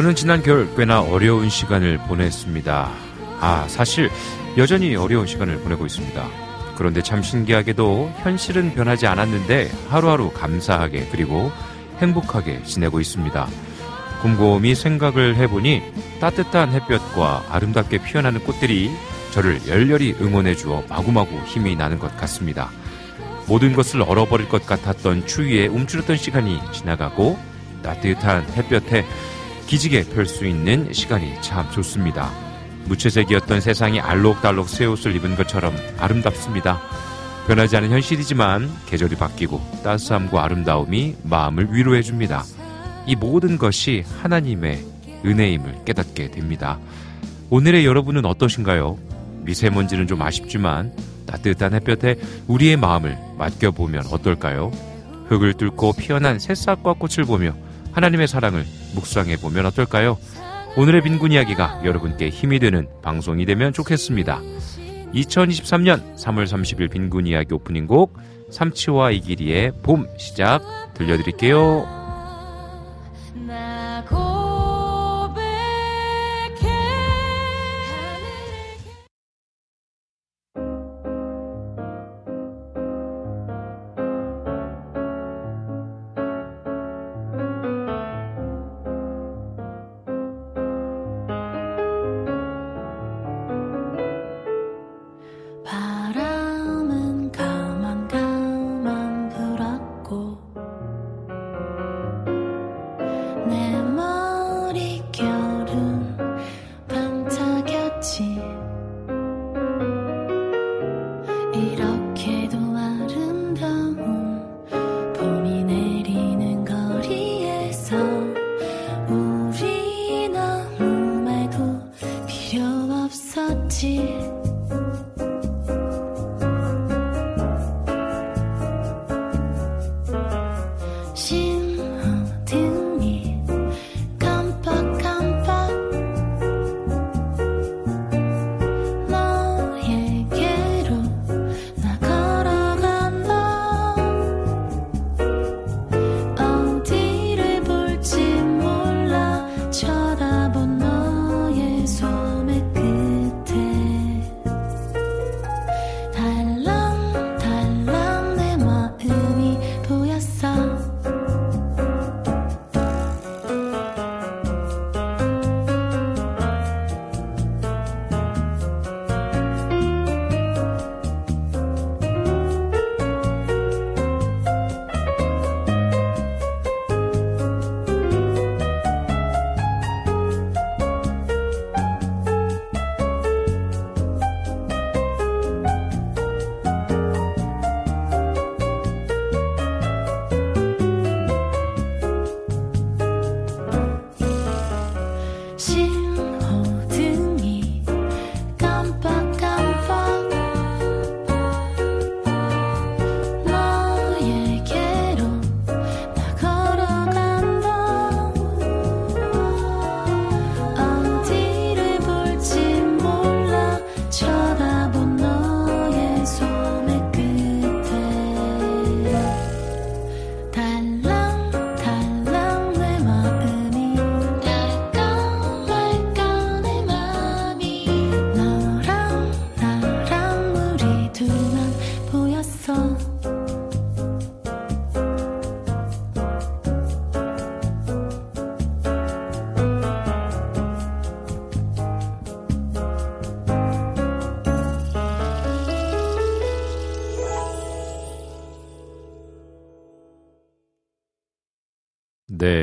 저는 지난 겨울 꽤나 어려운 시간을 보냈습니다. 아, 사실 여전히 어려운 시간을 보내고 있습니다. 그런데 참 신기하게도 현실은 변하지 않았는데 하루하루 감사하게 그리고 행복하게 지내고 있습니다. 곰곰이 생각을 해보니 따뜻한 햇볕과 아름답게 피어나는 꽃들이 저를 열렬히 응원해 주어 마구마구 힘이 나는 것 같습니다. 모든 것을 얼어버릴 것 같았던 추위에 움츠렸던 시간이 지나가고 따뜻한 햇볕에 기지개 펼 수 있는 시간이 참 좋습니다. 무채색이었던 세상이 알록달록 새 옷을 입은 것처럼 아름답습니다. 변하지 않은 현실이지만 계절이 바뀌고 따스함과 아름다움이 마음을 위로해 줍니다. 이 모든 것이 하나님의 은혜임을 깨닫게 됩니다. 오늘의 여러분은 어떠신가요? 미세먼지는 좀 아쉽지만 따뜻한 햇볕에 우리의 마음을 맡겨보면 어떨까요? 흙을 뚫고 피어난 새싹과 꽃을 보며 하나님의 사랑을 묵상해 보면 어떨까요? 오늘의 빈곤 이야기가 여러분께 힘이 되는 방송이 되면 좋겠습니다. 2023년 3월 30일 빈곤 이야기 오프닝 곡 삼치와 이기리의 봄 시작 들려드릴게요.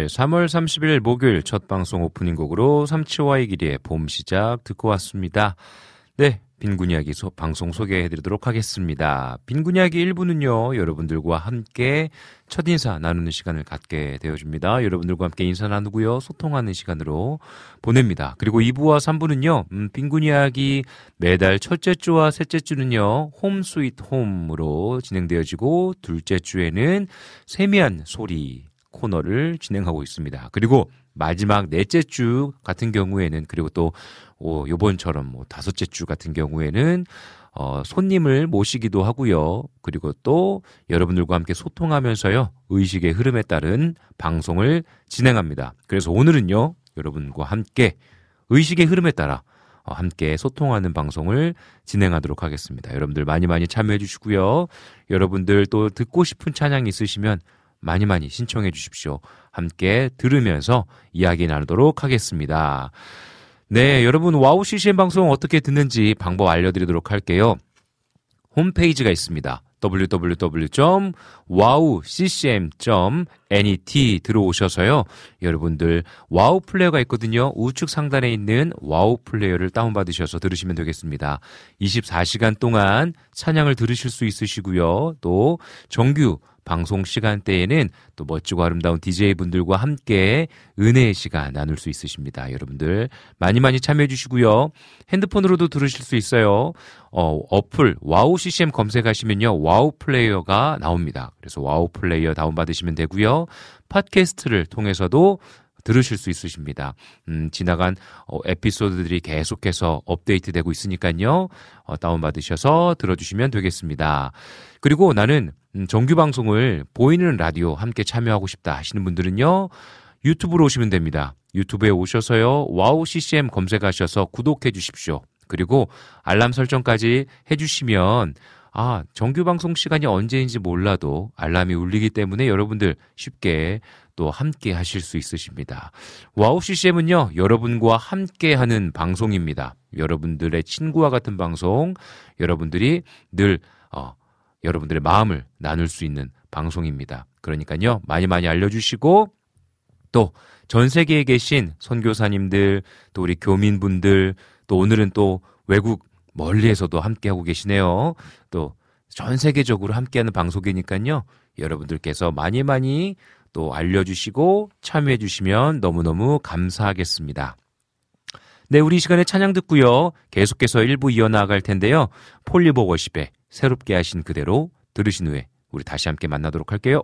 3월 30일 목요일 첫 방송 오프닝 곡으로 삼치와 이기리의 봄 시작 듣고 왔습니다. 네, 빈군 이야기 소, 방송 소개해 드리도록 하겠습니다. 빈군 이야기 1부는요, 여러분들과 함께 첫인사 나누는 시간을 갖게 되어집니다. 여러분들과 함께 인사 나누고요, 소통하는 시간으로 보냅니다. 그리고 2부와 3부는요, 음, 빈군 이야기 매달 첫째 주와 셋째 주는요, Home Sweet Home으로 진행되어지고, 둘째 주에는 세미한 소리 코너를 진행하고 있습니다. 그리고 마지막 넷째 주 같은 경우에는 그리고 또 어, 요번처럼 뭐 다섯째 주 같은 경우에는 어, 손님을 모시기도 하고요. 그리고 또 여러분들과 함께 소통하면서요. 의식의 흐름에 따른 방송을 진행합니다. 그래서 오늘은요. 여러분과 함께 의식의 흐름에 따라 어, 함께 소통하는 방송을 진행하도록 하겠습니다. 여러분들 많이 많이 참여해 주시고요. 여러분들 또 듣고 싶은 찬양이 있으시면 많이 많이 신청해 주십시오. 함께 들으면서 이야기 나누도록 하겠습니다. 네, 여러분 와우 CCM 방송 어떻게 듣는지 방법 알려드리도록 할게요. 홈페이지가 있습니다. www.wowccm.net 들어오셔서요. 여러분들 와우 플레이어가 있거든요. 우측 상단에 있는 와우 플레이어를 다운받으셔서 들으시면 되겠습니다. 24시간 동안 찬양을 들으실 수 있으시고요. 또 정규 방송 시간대에는 또 멋지고 아름다운 DJ분들과 함께 은혜의 시간 나눌 수 있으십니다. 여러분들 많이 많이 참여해 주시고요. 핸드폰으로도 들으실 수 있어요. 어, 어플 와우 CCM 검색하시면요. 와우 플레이어가 나옵니다. 그래서 와우 플레이어 다운받으시면 되고요. 팟캐스트를 통해서도 들으실 수 있으십니다. 음, 지나간 어, 에피소드들이 계속해서 업데이트되고 있으니까요. 어, 다운받으셔서 들어주시면 되겠습니다. 그리고 나는 음, 정규 방송을 보이는 라디오 함께 참여하고 싶다 하시는 분들은요. 유튜브로 오시면 됩니다. 유튜브에 오셔서요. 와우 CCM 검색하셔서 구독해 주십시오. 그리고 알람 설정까지 해 주시면 아, 정규 방송 시간이 언제인지 몰라도 알람이 울리기 때문에 여러분들 쉽게 또 함께 하실 수 있으십니다. 와우 CCM은요, 여러분과 함께 하는 방송입니다. 여러분들의 친구와 같은 방송, 여러분들이 늘, 어, 여러분들의 마음을 나눌 수 있는 방송입니다. 그러니까요, 많이 많이 알려주시고, 또 전 세계에 계신 선교사님들, 또 우리 교민분들, 또 오늘은 또 외국 멀리에서도 함께하고 계시네요. 또 전 세계적으로 함께하는 방송이니까요. 여러분들께서 많이 많이 또 알려주시고 참여해 주시면 너무너무 감사하겠습니다. 네, 우리 시간에 찬양 듣고요. 계속해서 일부 이어나갈 텐데요. 폴리버 워십에 새롭게 하신 그대로 들으신 후에 우리 다시 함께 만나도록 할게요.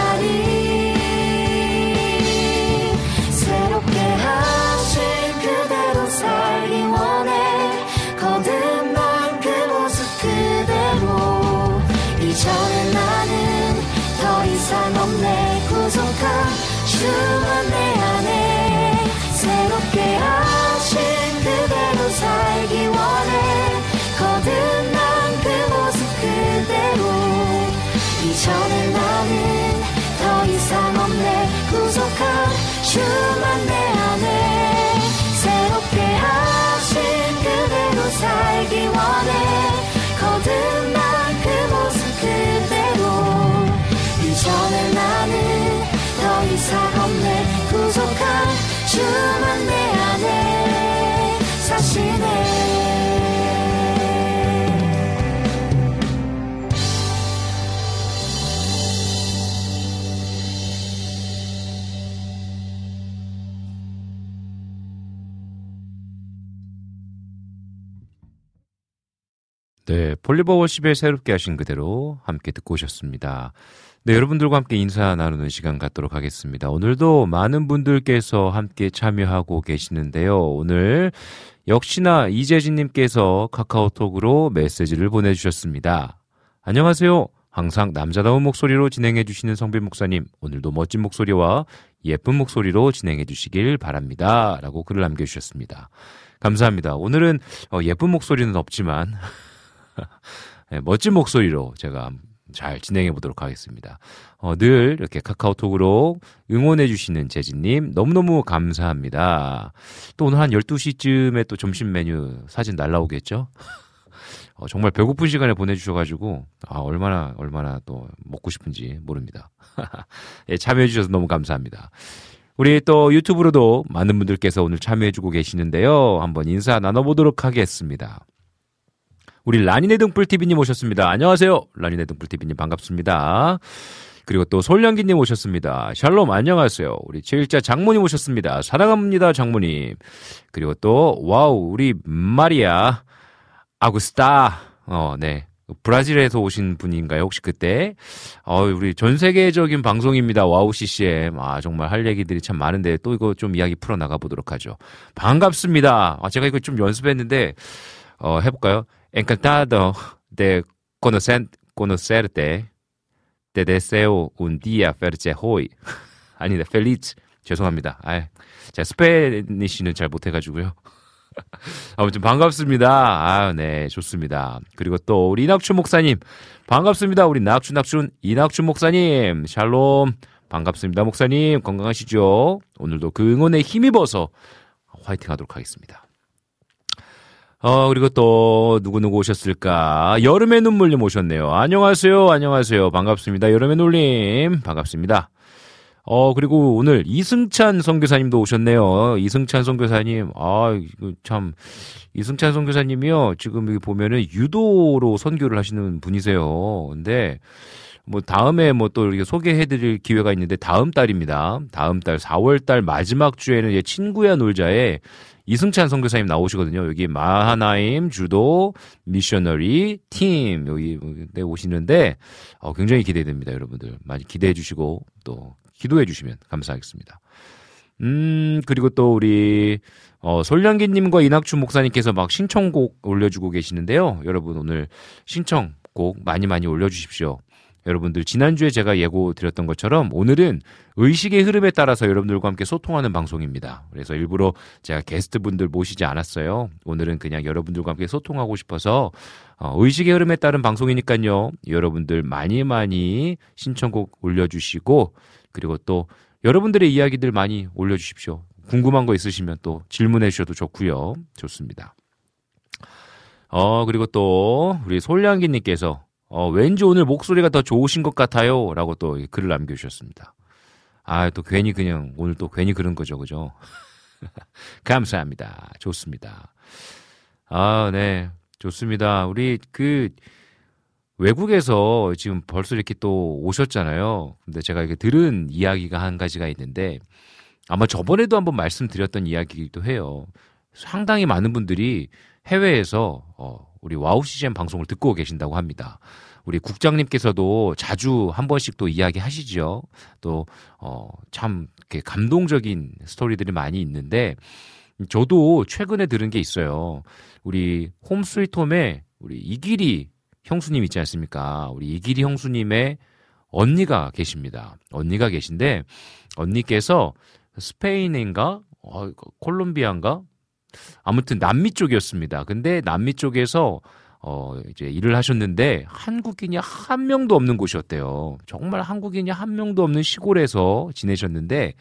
주만 내 안에 새롭게 하신 그대로 살기 원해. 거듭난 그 모습 그대로. 이전에 나는 더 이상 없네. 구속한 주만 네, 폴리버 워십에 새롭게 하신 그대로 함께 듣고 오셨습니다. 네, 여러분들과 함께 인사 나누는 시간 갖도록 하겠습니다. 오늘도 많은 분들께서 함께 참여하고 계시는데요. 오늘 역시나 이재진님께서 카카오톡으로 메시지를 보내주셨습니다. 안녕하세요. 항상 남자다운 목소리로 진행해 주시는 성빈 목사님, 오늘도 멋진 목소리와 예쁜 목소리로 진행해 주시길 바랍니다. 라고 글을 남겨주셨습니다. 감사합니다. 오늘은 어, 예쁜 목소리는 없지만 네, 멋진 목소리로 제가 잘 진행해 보도록 하겠습니다. 어, 늘 이렇게 카카오톡으로 응원해 주시는 재진님 너무너무 감사합니다. 또 오늘 한 12시쯤에 또 점심 메뉴 사진 날라오겠죠? 어, 정말 배고픈 시간에 보내주셔가지고 아, 얼마나 얼마나 또 먹고 싶은지 모릅니다. 예, 참여해 주셔서 너무 감사합니다. 우리 또 유튜브로도 많은 분들께서 오늘 참여해주고 계시는데요. 한번 인사 나눠보도록 하겠습니다. 우리 라니네 등불TV님 오셨습니다. 안녕하세요. 라니네 등불TV님 반갑습니다. 그리고 또 솔량기님 오셨습니다. 샬롬 안녕하세요. 우리 제일자 장모님 오셨습니다. 사랑합니다 장모님. 그리고 또 와우 우리 마리아 아구스타 어 네. 브라질에서 오신 분인가요? 혹시 그때? 어, 우리 전 세계적인 방송입니다. 와우 CCM. 아, 정말 할 얘기들이 참 많은데 또 이거 좀 이야기 풀어나가 보도록 하죠. 반갑습니다. 아, 제가 이거 좀 연습했는데, 어, 해볼까요? Encantado de conocer, conocerte. Te deseo un día feliz hoy. 아니다, feliz. 죄송합니다. 아, 제가 Spanish는 잘 못해가지고요. 아무튼 반갑습니다. 아, 네, 좋습니다. 그리고 또 우리 이낙춘 목사님 반갑습니다. 우리 낙춘 낙춘 이낙춘 목사님 샬롬 반갑습니다. 목사님 건강하시죠? 오늘도 그 응원에 힘입어서 화이팅하도록 하겠습니다. 어, 그리고 또, 누구누구 오셨을까? 여름의 눈물님 오셨네요. 안녕하세요. 안녕하세요. 반갑습니다. 여름의 눈물님. 반갑습니다. 어, 그리고 오늘 이승찬 선교사님도 오셨네요. 이승찬 선교사님. 아, 이거 참, 이승찬 선교사님이요. 지금 여기 보면은 유도로 선교를 하시는 분이세요. 근데, 뭐 다음에 뭐 또 이렇게 소개해드릴 기회가 있는데 다음 달입니다. 다음 달 4월 달 마지막 주에는 친구야 놀자에 이승찬 선교사님 나오시거든요. 여기 마하나임 주도 미셔너리 팀 여기 네, 오시는데 어, 굉장히 기대됩니다, 여러분들. 많이 기대해 주시고 또 기도해 주시면 감사하겠습니다. 음, 그리고 또 우리 어, 솔량기님과 이낙춘 목사님께서 막 신청곡 올려주고 계시는데요. 여러분 오늘 신청곡 많이 많이 올려주십시오. 여러분들 지난주에 제가 예고 드렸던 것처럼 오늘은 의식의 흐름에 따라서 여러분들과 함께 소통하는 방송입니다. 그래서 일부러 제가 게스트분들 모시지 않았어요. 오늘은 그냥 여러분들과 함께 소통하고 싶어서 어, 의식의 흐름에 따른 방송이니까요. 여러분들 많이 많이 신청곡 올려주시고 그리고 또 여러분들의 이야기들 많이 올려주십시오. 궁금한 거 있으시면 또 질문해 주셔도 좋고요. 좋습니다. 어, 그리고 또, 우리 솔량기님께서, 어, 왠지 오늘 목소리가 더 좋으신 것 같아요. 라고 또 글을 남겨주셨습니다. 아, 또 괜히 그냥, 오늘 또 괜히 그런 거죠. 그죠? 감사합니다. 좋습니다. 아, 네. 좋습니다. 우리 그, 외국에서 지금 벌써 이렇게 또 오셨잖아요. 근데 제가 이렇게 들은 이야기가 한 가지가 있는데, 아마 저번에도 한번 말씀드렸던 이야기이기도 해요. 상당히 많은 분들이 해외에서 어, 우리 와우 CCM 방송을 듣고 계신다고 합니다. 우리 국장님께서도 자주 한 번씩 또 이야기 하시죠. 또, 어, 참, 이렇게 감동적인 스토리들이 많이 있는데, 저도 최근에 들은 게 있어요. 우리 홈 스위트 홈에 우리 이기리 형수님 있지 않습니까? 우리 이기리 형수님의 언니가 계십니다. 언니가 계신데, 언니께서 스페인인가 어, 콜롬비아인가 아무튼 남미 쪽이었습니다. 근데 남미 쪽에서 어 이제 일을 하셨는데 한국인이 한 명도 없는 곳이었대요. 정말 한국인이 한 명도 없는 시골에서 지내셨는데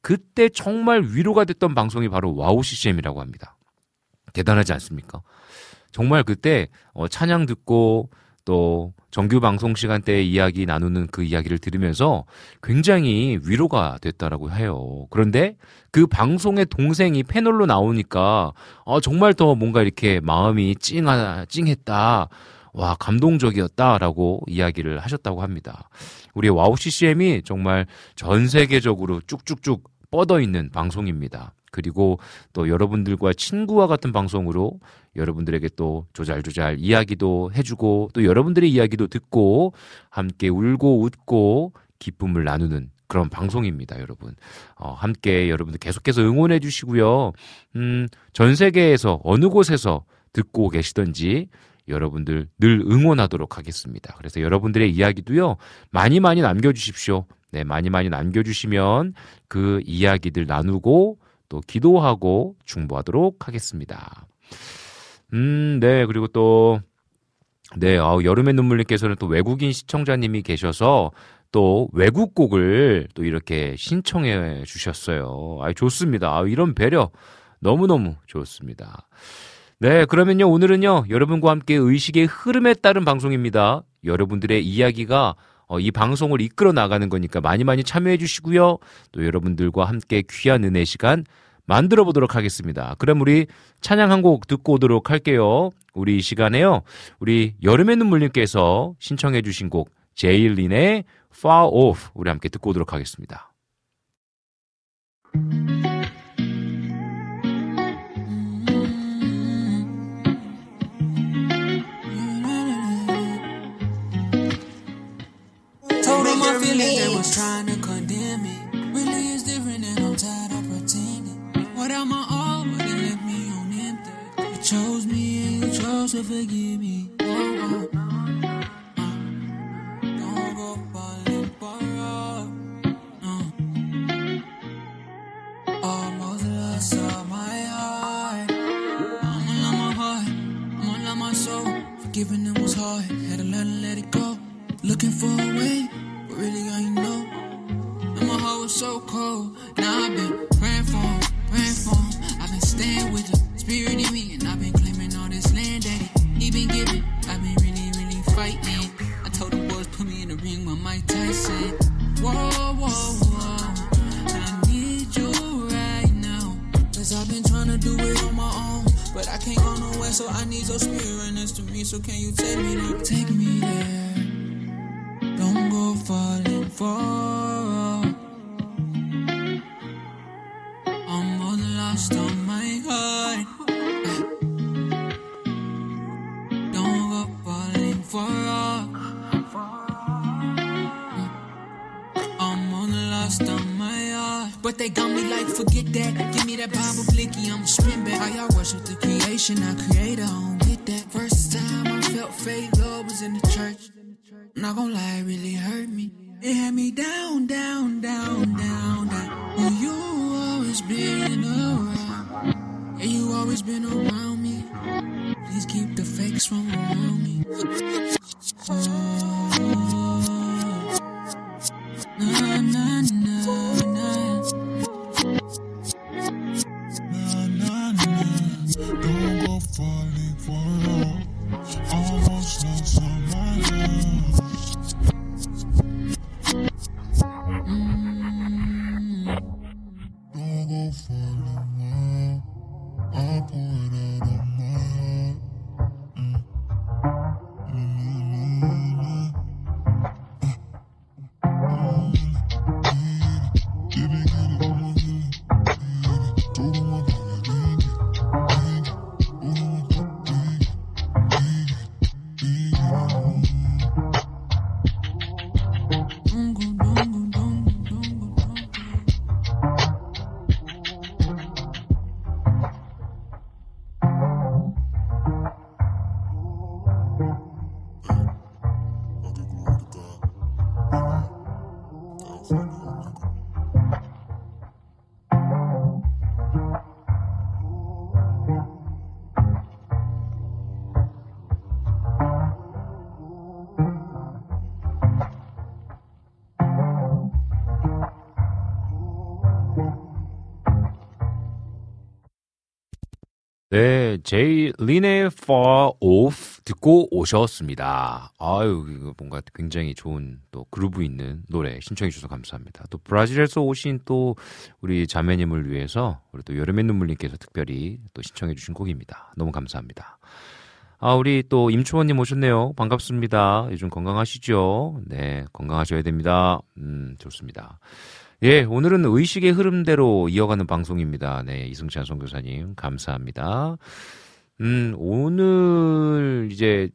그때 정말 위로가 됐던 방송이 바로 와우 CCM이라고 합니다. 대단하지 않습니까? 정말 그때 어 찬양 듣고 또 정규 방송 시간대에 이야기 나누는 그 이야기를 들으면서 굉장히 위로가 됐다라고 해요. 그런데 그 방송의 동생이 패널로 나오니까 어, 정말 더 뭔가 이렇게 마음이 찡하, 찡했다. 와, 감동적이었다라고 이야기를 하셨다고 합니다. 우리 와우 CCM이 정말 전 세계적으로 쭉쭉쭉 뻗어 있는 방송입니다. 그리고 또 여러분들과 친구와 같은 방송으로 여러분들에게 또 조잘조잘 이야기도 해주고 또 여러분들의 이야기도 듣고 함께 울고 웃고 기쁨을 나누는 그런 방송입니다, 여러분. 어, 함께 여러분들 계속해서 응원해 주시고요. 음, 전 세계에서 어느 곳에서 듣고 계시던지 여러분들 늘 응원하도록 하겠습니다. 그래서 여러분들의 이야기도요, 많이 많이 남겨주십시오. 네, 많이 많이 남겨주시면 그 이야기들 나누고 또 기도하고 중보하도록 하겠습니다. 음, 네. 그리고 또, 네. 아, 여름의 눈물님께서는 또 외국인 시청자님이 계셔서 또 외국곡을 또 이렇게 신청해 주셨어요. 아, 좋습니다. 아, 이런 배려 너무너무 좋습니다. 네, 그러면요, 오늘은요, 여러분과 함께 의식의 흐름에 따른 방송입니다. 여러분들의 이야기가 어, 이 방송을 이끌어 나가는 거니까 많이 많이 참여해 주시고요. 또 여러분들과 함께 귀한 은혜 시간 만들어 보도록 하겠습니다. 그럼 우리 찬양 한 곡 듣고 오도록 할게요. 우리 이 시간에요. 우리 여름의 눈물님께서 신청해 주신 곡 제일린의 Far Off 우리 함께 듣고 오도록 하겠습니다. My heart, I'ma love my soul. Forgiving them was hard, had to learn to let it go. Looking for a way but really I ain't know. And my heart was so cold. Now I've been praying for him, praying for him. I've been staying with the spirit in me, and I've been been giving. I've been really, really fighting. I told the boys put me in the ring with Mike Tyson. Whoa, whoa, whoa. I need you right now. Cause I've been trying to do it on my own. But I can't go nowhere, so I need your spirit next to me. So can you take me there? Take me there. Don't go falling for. I'm all lost on But they got me like, forget that. Give me that Bible blicky, I'ma spin back. How y'all worship the creation, I create, I don't get that. First time I felt faith, love was in the church. Not gonna lie, it really hurt me. It had me down, down, down, down, down. Well, you always been around. Yeah, you always been around me. Please keep the fakes from around me. Oh, na na na. 네, 제이 린의 Far Off 듣고 오셨습니다. 아유, 이거 뭔가 굉장히 좋은 또 그루브 있는 노래 신청해 주셔서 감사합니다. 또 브라질에서 오신 또 우리 자매님을 위해서 우리 또 여름의 눈물님께서 특별히 또 신청해 주신 곡입니다. 너무 감사합니다. 아, 우리 또 임초원님 오셨네요. 반갑습니다. 요즘 건강하시죠? 네, 건강하셔야 됩니다. 음, 좋습니다. 예, 오늘은 의식의 흐름대로 이어가는 방송입니다. 네, 이승찬 선교사님, 감사합니다. 음, 오늘 이제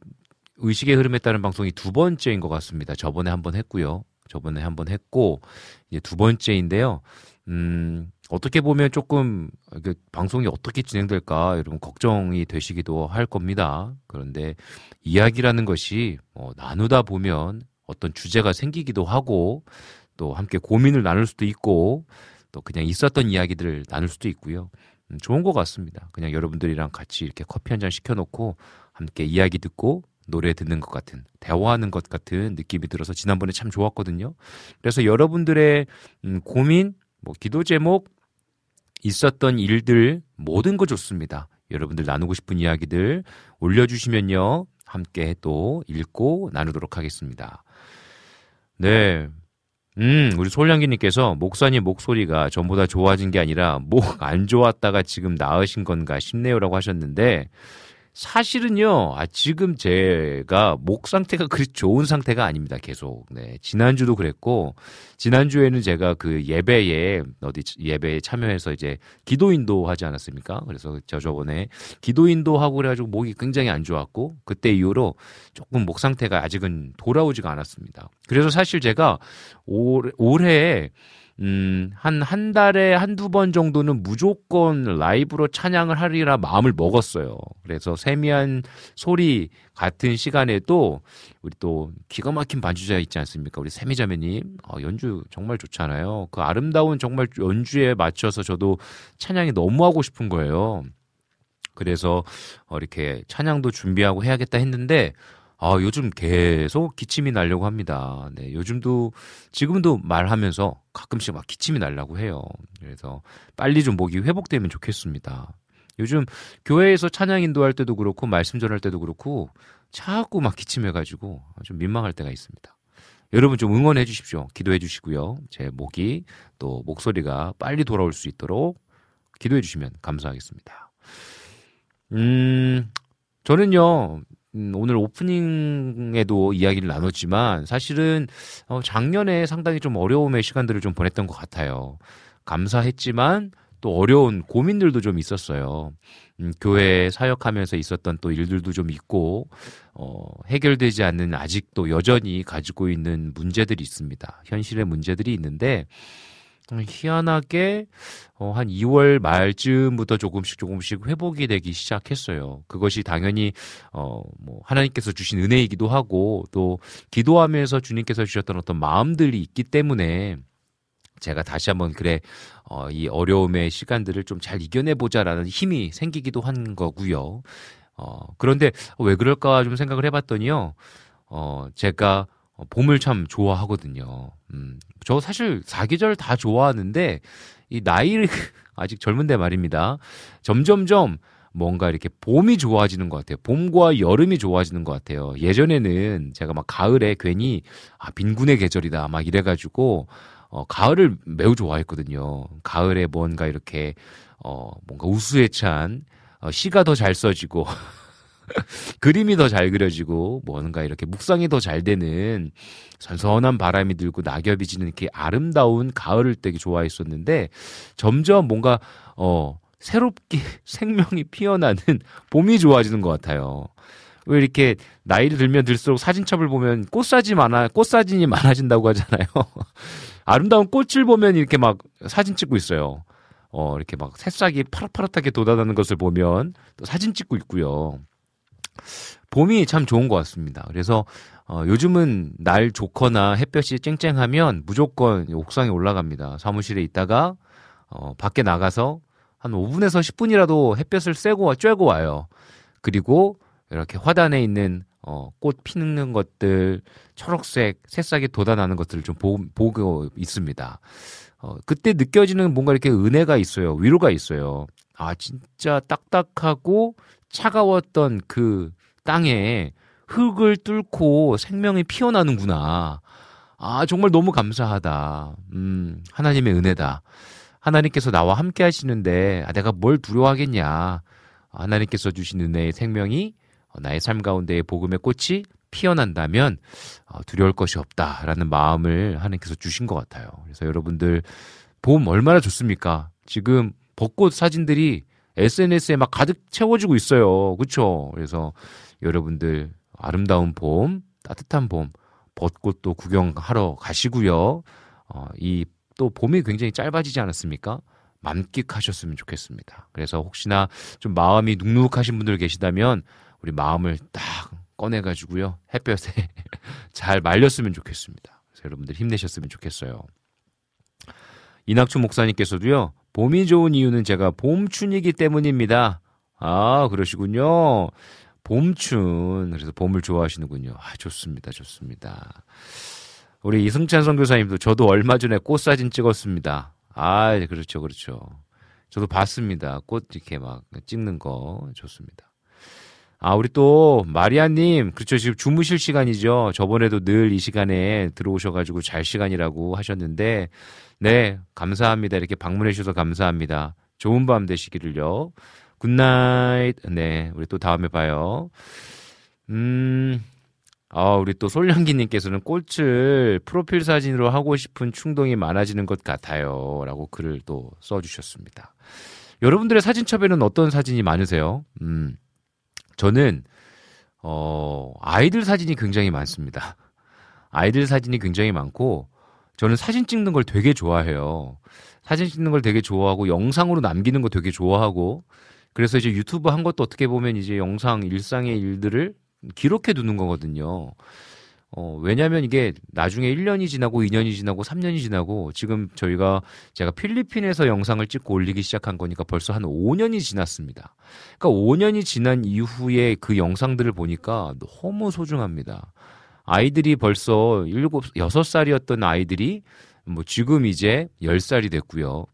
의식의 흐름에 따른 방송이 두 번째인 것 같습니다. 저번에 한 번 했고요. 저번에 한 번 했고, 이제 두 번째인데요. 음, 어떻게 보면 조금 그 방송이 어떻게 진행될까 여러분 걱정이 되시기도 할 겁니다. 그런데 이야기라는 것이 뭐 나누다 보면 어떤 주제가 생기기도 하고 또 함께 고민을 나눌 수도 있고 또 그냥 있었던 이야기들을 나눌 수도 있고요. 음, 좋은 것 같습니다. 그냥 여러분들이랑 같이 이렇게 커피 한 잔 시켜놓고 함께 이야기 듣고 노래 듣는 것 같은 대화하는 것 같은 느낌이 들어서 지난번에 참 좋았거든요. 그래서 여러분들의 음, 고민, 뭐 기도 제목, 있었던 일들 모든 거 좋습니다. 여러분들 나누고 싶은 이야기들 올려주시면요 함께 또 읽고 나누도록 하겠습니다. 네, 음, 우리 솔량기님께서 목사님 목소리가 전보다 좋아진 게 아니라 목 안 좋았다가 지금 나으신 건가 싶네요라고 하셨는데 사실은요, 아, 지금 제가 목 상태가 그리 좋은 상태가 아닙니다, 계속. 네. 지난주도 그랬고, 지난주에는 제가 그 예배에, 어디 예배에 참여해서 이제 기도인도 하지 않았습니까? 그래서 저 저번에 기도인도 하고 그래가지고 목이 굉장히 안 좋았고, 그때 이후로 조금 목 상태가 아직은 돌아오지가 않았습니다. 그래서 사실 제가 올, 올해 음, 한, 한 달에 한두 번 정도는 무조건 라이브로 찬양을 하리라 마음을 먹었어요. 그래서 세미한 소리 같은 시간에도 우리 또 기가 막힌 반주자 있지 않습니까? 우리 세미자매님. 어, 연주 정말 좋잖아요. 그 아름다운 정말 연주에 맞춰서 저도 찬양이 너무 하고 싶은 거예요. 그래서 어, 이렇게 찬양도 준비하고 해야겠다 했는데 아, 요즘 계속 기침이 나려고 합니다. 네, 요즘도, 지금도 말하면서 가끔씩 막 기침이 나려고 해요. 그래서 빨리 좀 목이 회복되면 좋겠습니다. 요즘 교회에서 찬양 인도할 때도 그렇고, 말씀 전할 때도 그렇고, 자꾸 막 기침해가지고 좀 민망할 때가 있습니다. 여러분 좀 응원해 주십시오. 기도해 주시고요. 제 목이 또 목소리가 빨리 돌아올 수 있도록 기도해 주시면 감사하겠습니다. 음, 저는요, 음, 오늘 오프닝에도 이야기를 나눴지만 사실은 어, 작년에 상당히 좀 어려움의 시간들을 좀 보냈던 것 같아요. 감사했지만 또 어려운 고민들도 좀 있었어요. 음, 교회 사역하면서 있었던 또 일들도 좀 있고 어, 해결되지 않는 아직도 여전히 가지고 있는 문제들이 있습니다. 현실의 문제들이 있는데 희한하게 어, 한 2월 말쯤부터 조금씩 조금씩 회복이 되기 시작했어요. 그것이 당연히 어, 뭐 하나님께서 주신 은혜이기도 하고 또 기도하면서 주님께서 주셨던 어떤 마음들이 있기 때문에 제가 다시 한번 그래 어, 이 어려움의 시간들을 좀 잘 이겨내 보자라는 힘이 생기기도 한 거고요. 어, 그런데 왜 그럴까 좀 생각을 해봤더니요. 어, 제가 어, 봄을 참 좋아하거든요. 음, 저 사실 사계절 다 좋아하는데 이 나이를 아직 젊은데 말입니다. 점점점 뭔가 이렇게 봄이 좋아지는 것 같아요. 봄과 여름이 좋아지는 것 같아요. 예전에는 제가 막 가을에 괜히 아 빈군의 계절이다 막 이래가지고 어 가을을 매우 좋아했거든요. 가을에 뭔가 이렇게 어 뭔가 우수에 찬 어, 시가 더 잘 써지고 그림이 더 잘 그려지고 뭔가 이렇게 묵상이 더 잘 되는 선선한 바람이 들고 낙엽이 지는 이렇게 아름다운 가을을 되게 좋아했었는데 점점 뭔가 어 새롭게 생명이 피어나는 봄이 좋아지는 것 같아요. 왜 이렇게 나이를 들면 들수록 사진첩을 보면 꽃사진 많아, 꽃사진이 많아진다고 하잖아요. 아름다운 꽃을 보면 이렇게 막 사진 찍고 있어요. 어, 이렇게 막 새싹이 파릇파릇하게 돋아나는 것을 보면 또 사진 찍고 있고요. 봄이 참 좋은 것 같습니다. 그래서 어, 요즘은 날 좋거나 햇볕이 쨍쨍하면 무조건 옥상에 올라갑니다. 사무실에 있다가 어, 밖에 나가서 한 5분에서 10분이라도 햇볕을 쐬고 쬐고 와요. 그리고 이렇게 화단에 있는 어, 꽃 피는 것들, 초록색, 새싹이 돋아나는 것들을 좀 보, 보고 있습니다. 어, 그때 느껴지는 뭔가 이렇게 은혜가 있어요. 위로가 있어요. 아, 진짜 딱딱하고 차가웠던 그 땅에 흙을 뚫고 생명이 피어나는구나. 아, 정말 너무 감사하다. 음, 하나님의 은혜다. 하나님께서 나와 함께 하시는데, 아, 내가 뭘 두려워하겠냐. 하나님께서 주신 은혜의 생명이 나의 삶 가운데에 복음의 꽃이 피어난다면 어, 두려울 것이 없다라는 마음을 하나님께서 주신 것 같아요. 그래서 여러분들 봄 얼마나 좋습니까? 지금 벚꽃 사진들이 SNS에 막 가득 채워지고 있어요. 그렇죠? 그래서 여러분들 아름다운 봄, 따뜻한 봄, 벚꽃도 구경하러 가시고요. 어, 이 또 봄이 굉장히 짧아지지 않았습니까? 만끽하셨으면 좋겠습니다. 그래서 혹시나 좀 마음이 눅눅하신 분들 계시다면 우리 마음을 딱 꺼내가지고요. 햇볕에 잘 말렸으면 좋겠습니다. 그래서 여러분들 힘내셨으면 좋겠어요. 이낙주 목사님께서도요. 봄이 좋은 이유는 제가 봄춘이기 때문입니다. 아, 그러시군요. 봄춘. 그래서 봄을 좋아하시는군요. 아, 좋습니다. 좋습니다. 우리 이승찬 선교사님도 저도 얼마 전에 꽃 사진 찍었습니다. 아, 그렇죠. 그렇죠. 저도 봤습니다. 꽃 이렇게 막 찍는 거 좋습니다. 아, 우리 또, 마리아님, 그렇죠. 지금 주무실 시간이죠. 저번에도 늘 이 시간에 들어오셔가지고 잘 시간이라고 하셨는데, 네, 감사합니다. 이렇게 방문해주셔서 감사합니다. 좋은 밤 되시기를요. Good night. 네, 우리 또 다음에 봐요. 음, 아, 우리 또 솔량기님께서는 꽃을 프로필 사진으로 하고 싶은 충동이 많아지는 것 같아요. 라고 글을 또 써주셨습니다. 여러분들의 사진 첩에는 어떤 사진이 많으세요? 음. 저는 어, 아이들 사진이 굉장히 많습니다. 아이들 사진이 굉장히 많고 저는 사진 찍는 걸 되게 좋아해요. 사진 찍는 걸 되게 좋아하고 영상으로 남기는 거 되게 좋아하고 그래서 이제 유튜브 한 것도 어떻게 보면 이제 영상 일상의 일들을 기록해 두는 거거든요. 어, 왜냐면 이게 나중에 1년이 지나고 2년이 지나고 3년이 지나고 지금 저희가 제가 필리핀에서 영상을 찍고 올리기 시작한 거니까 벌써 한 5년이 지났습니다. 그러니까 5년이 지난 이후에 그 영상들을 보니까 너무 소중합니다. 아이들이 벌써 7, 6살이었던 아이들이 뭐 지금 이제 10살이 됐고요.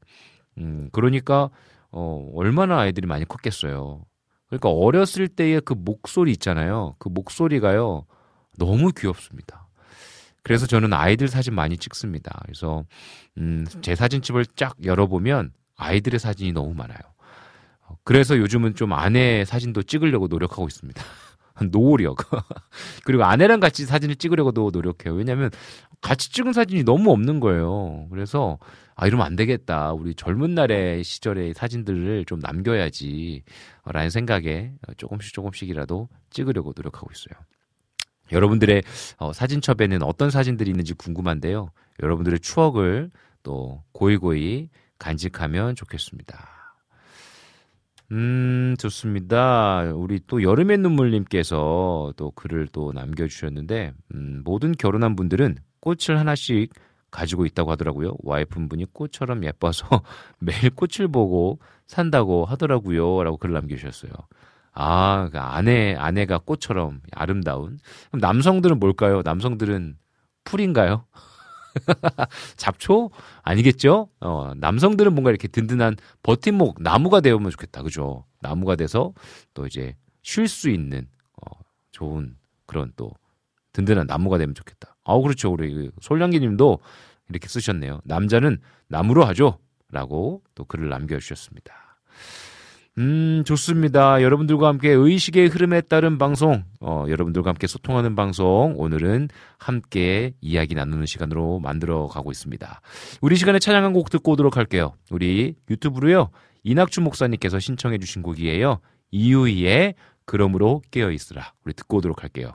음, 그러니까 어, 얼마나 아이들이 많이 컸겠어요. 그러니까 어렸을 때의 그 목소리 있잖아요. 그 목소리가요. 너무 귀엽습니다. 그래서 저는 아이들 사진 많이 찍습니다. 그래서 음, 제 사진집을 쫙 열어보면 아이들의 사진이 너무 많아요. 그래서 요즘은 좀 아내 사진도 찍으려고 노력하고 있습니다. 노력. 그리고 아내랑 같이 사진을 찍으려고도 노력해요. 왜냐하면 같이 찍은 사진이 너무 없는 거예요. 그래서 아 이러면 안 되겠다. 우리 젊은 날의 시절의 사진들을 좀 남겨야지. 라는 생각에 조금씩 조금씩이라도 찍으려고 노력하고 있어요. 여러분들의 어, 사진첩에는 어떤 사진들이 있는지 궁금한데요. 여러분들의 추억을 또 고이고이 간직하면 좋겠습니다. 음, 좋습니다. 우리 또 여름의 눈물님께서 또 글을 또 남겨주셨는데, 음, 모든 결혼한 분들은 꽃을 하나씩 가지고 있다고 하더라고요. 와이프분이 꽃처럼 예뻐서 매일 꽃을 보고 산다고 하더라고요. 라고 글을 남겨주셨어요. 아, 그 아내, 아내가 꽃처럼 아름다운. 그럼 남성들은 뭘까요? 남성들은 풀인가요? 잡초? 아니겠죠? 어, 남성들은 뭔가 이렇게 든든한 버팀목, 나무가 되면 좋겠다. 그죠? 나무가 돼서 또 이제 쉴 수 있는, 어, 좋은 그런 또 든든한 나무가 되면 좋겠다. 아, 그렇죠. 우리 그 솔량기 님도 이렇게 쓰셨네요. 남자는 나무로 하죠. 라고 또 글을 남겨주셨습니다. 음, 좋습니다. 여러분들과 함께 의식의 흐름에 따른 방송, 어, 여러분들과 함께 소통하는 방송, 오늘은 함께 이야기 나누는 시간으로 만들어 가고 있습니다. 우리 시간에 찬양 한 곡 듣고 오도록 할게요. 우리 유튜브로요, 이낙주 목사님께서 신청해 주신 곡이에요. 이유이의 그러므로 깨어 있으라. 우리 듣고 오도록 할게요.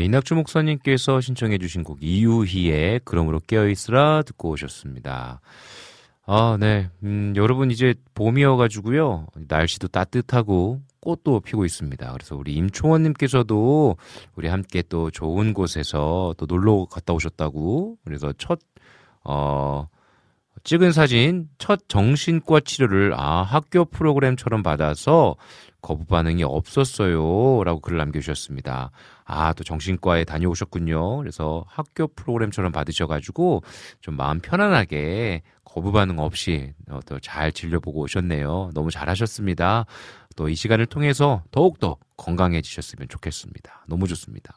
이낙주 목사님께서 신청해 주신 곡 이유희의 그러므로 깨어있으라 듣고 오셨습니다. 아, 네. 음, 여러분 이제 봄이어 가지고요. 날씨도 따뜻하고 꽃도 피고 있습니다. 그래서 우리 임초원님께서도 우리 함께 또 좋은 곳에서 또 놀러 갔다 오셨다고. 그래서 첫, 어, 찍은 사진, 첫 정신과 치료를 아, 학교 프로그램처럼 받아서 거부 반응이 없었어요. 라고 글을 남겨주셨습니다. 아, 또 정신과에 다녀오셨군요. 그래서 학교 프로그램처럼 받으셔가지고 좀 마음 편안하게 거부 반응 없이 어, 또잘 진료보고 오셨네요. 너무 잘하셨습니다. 또 이 시간을 통해서 더욱더 건강해지셨으면 좋겠습니다. 너무 좋습니다.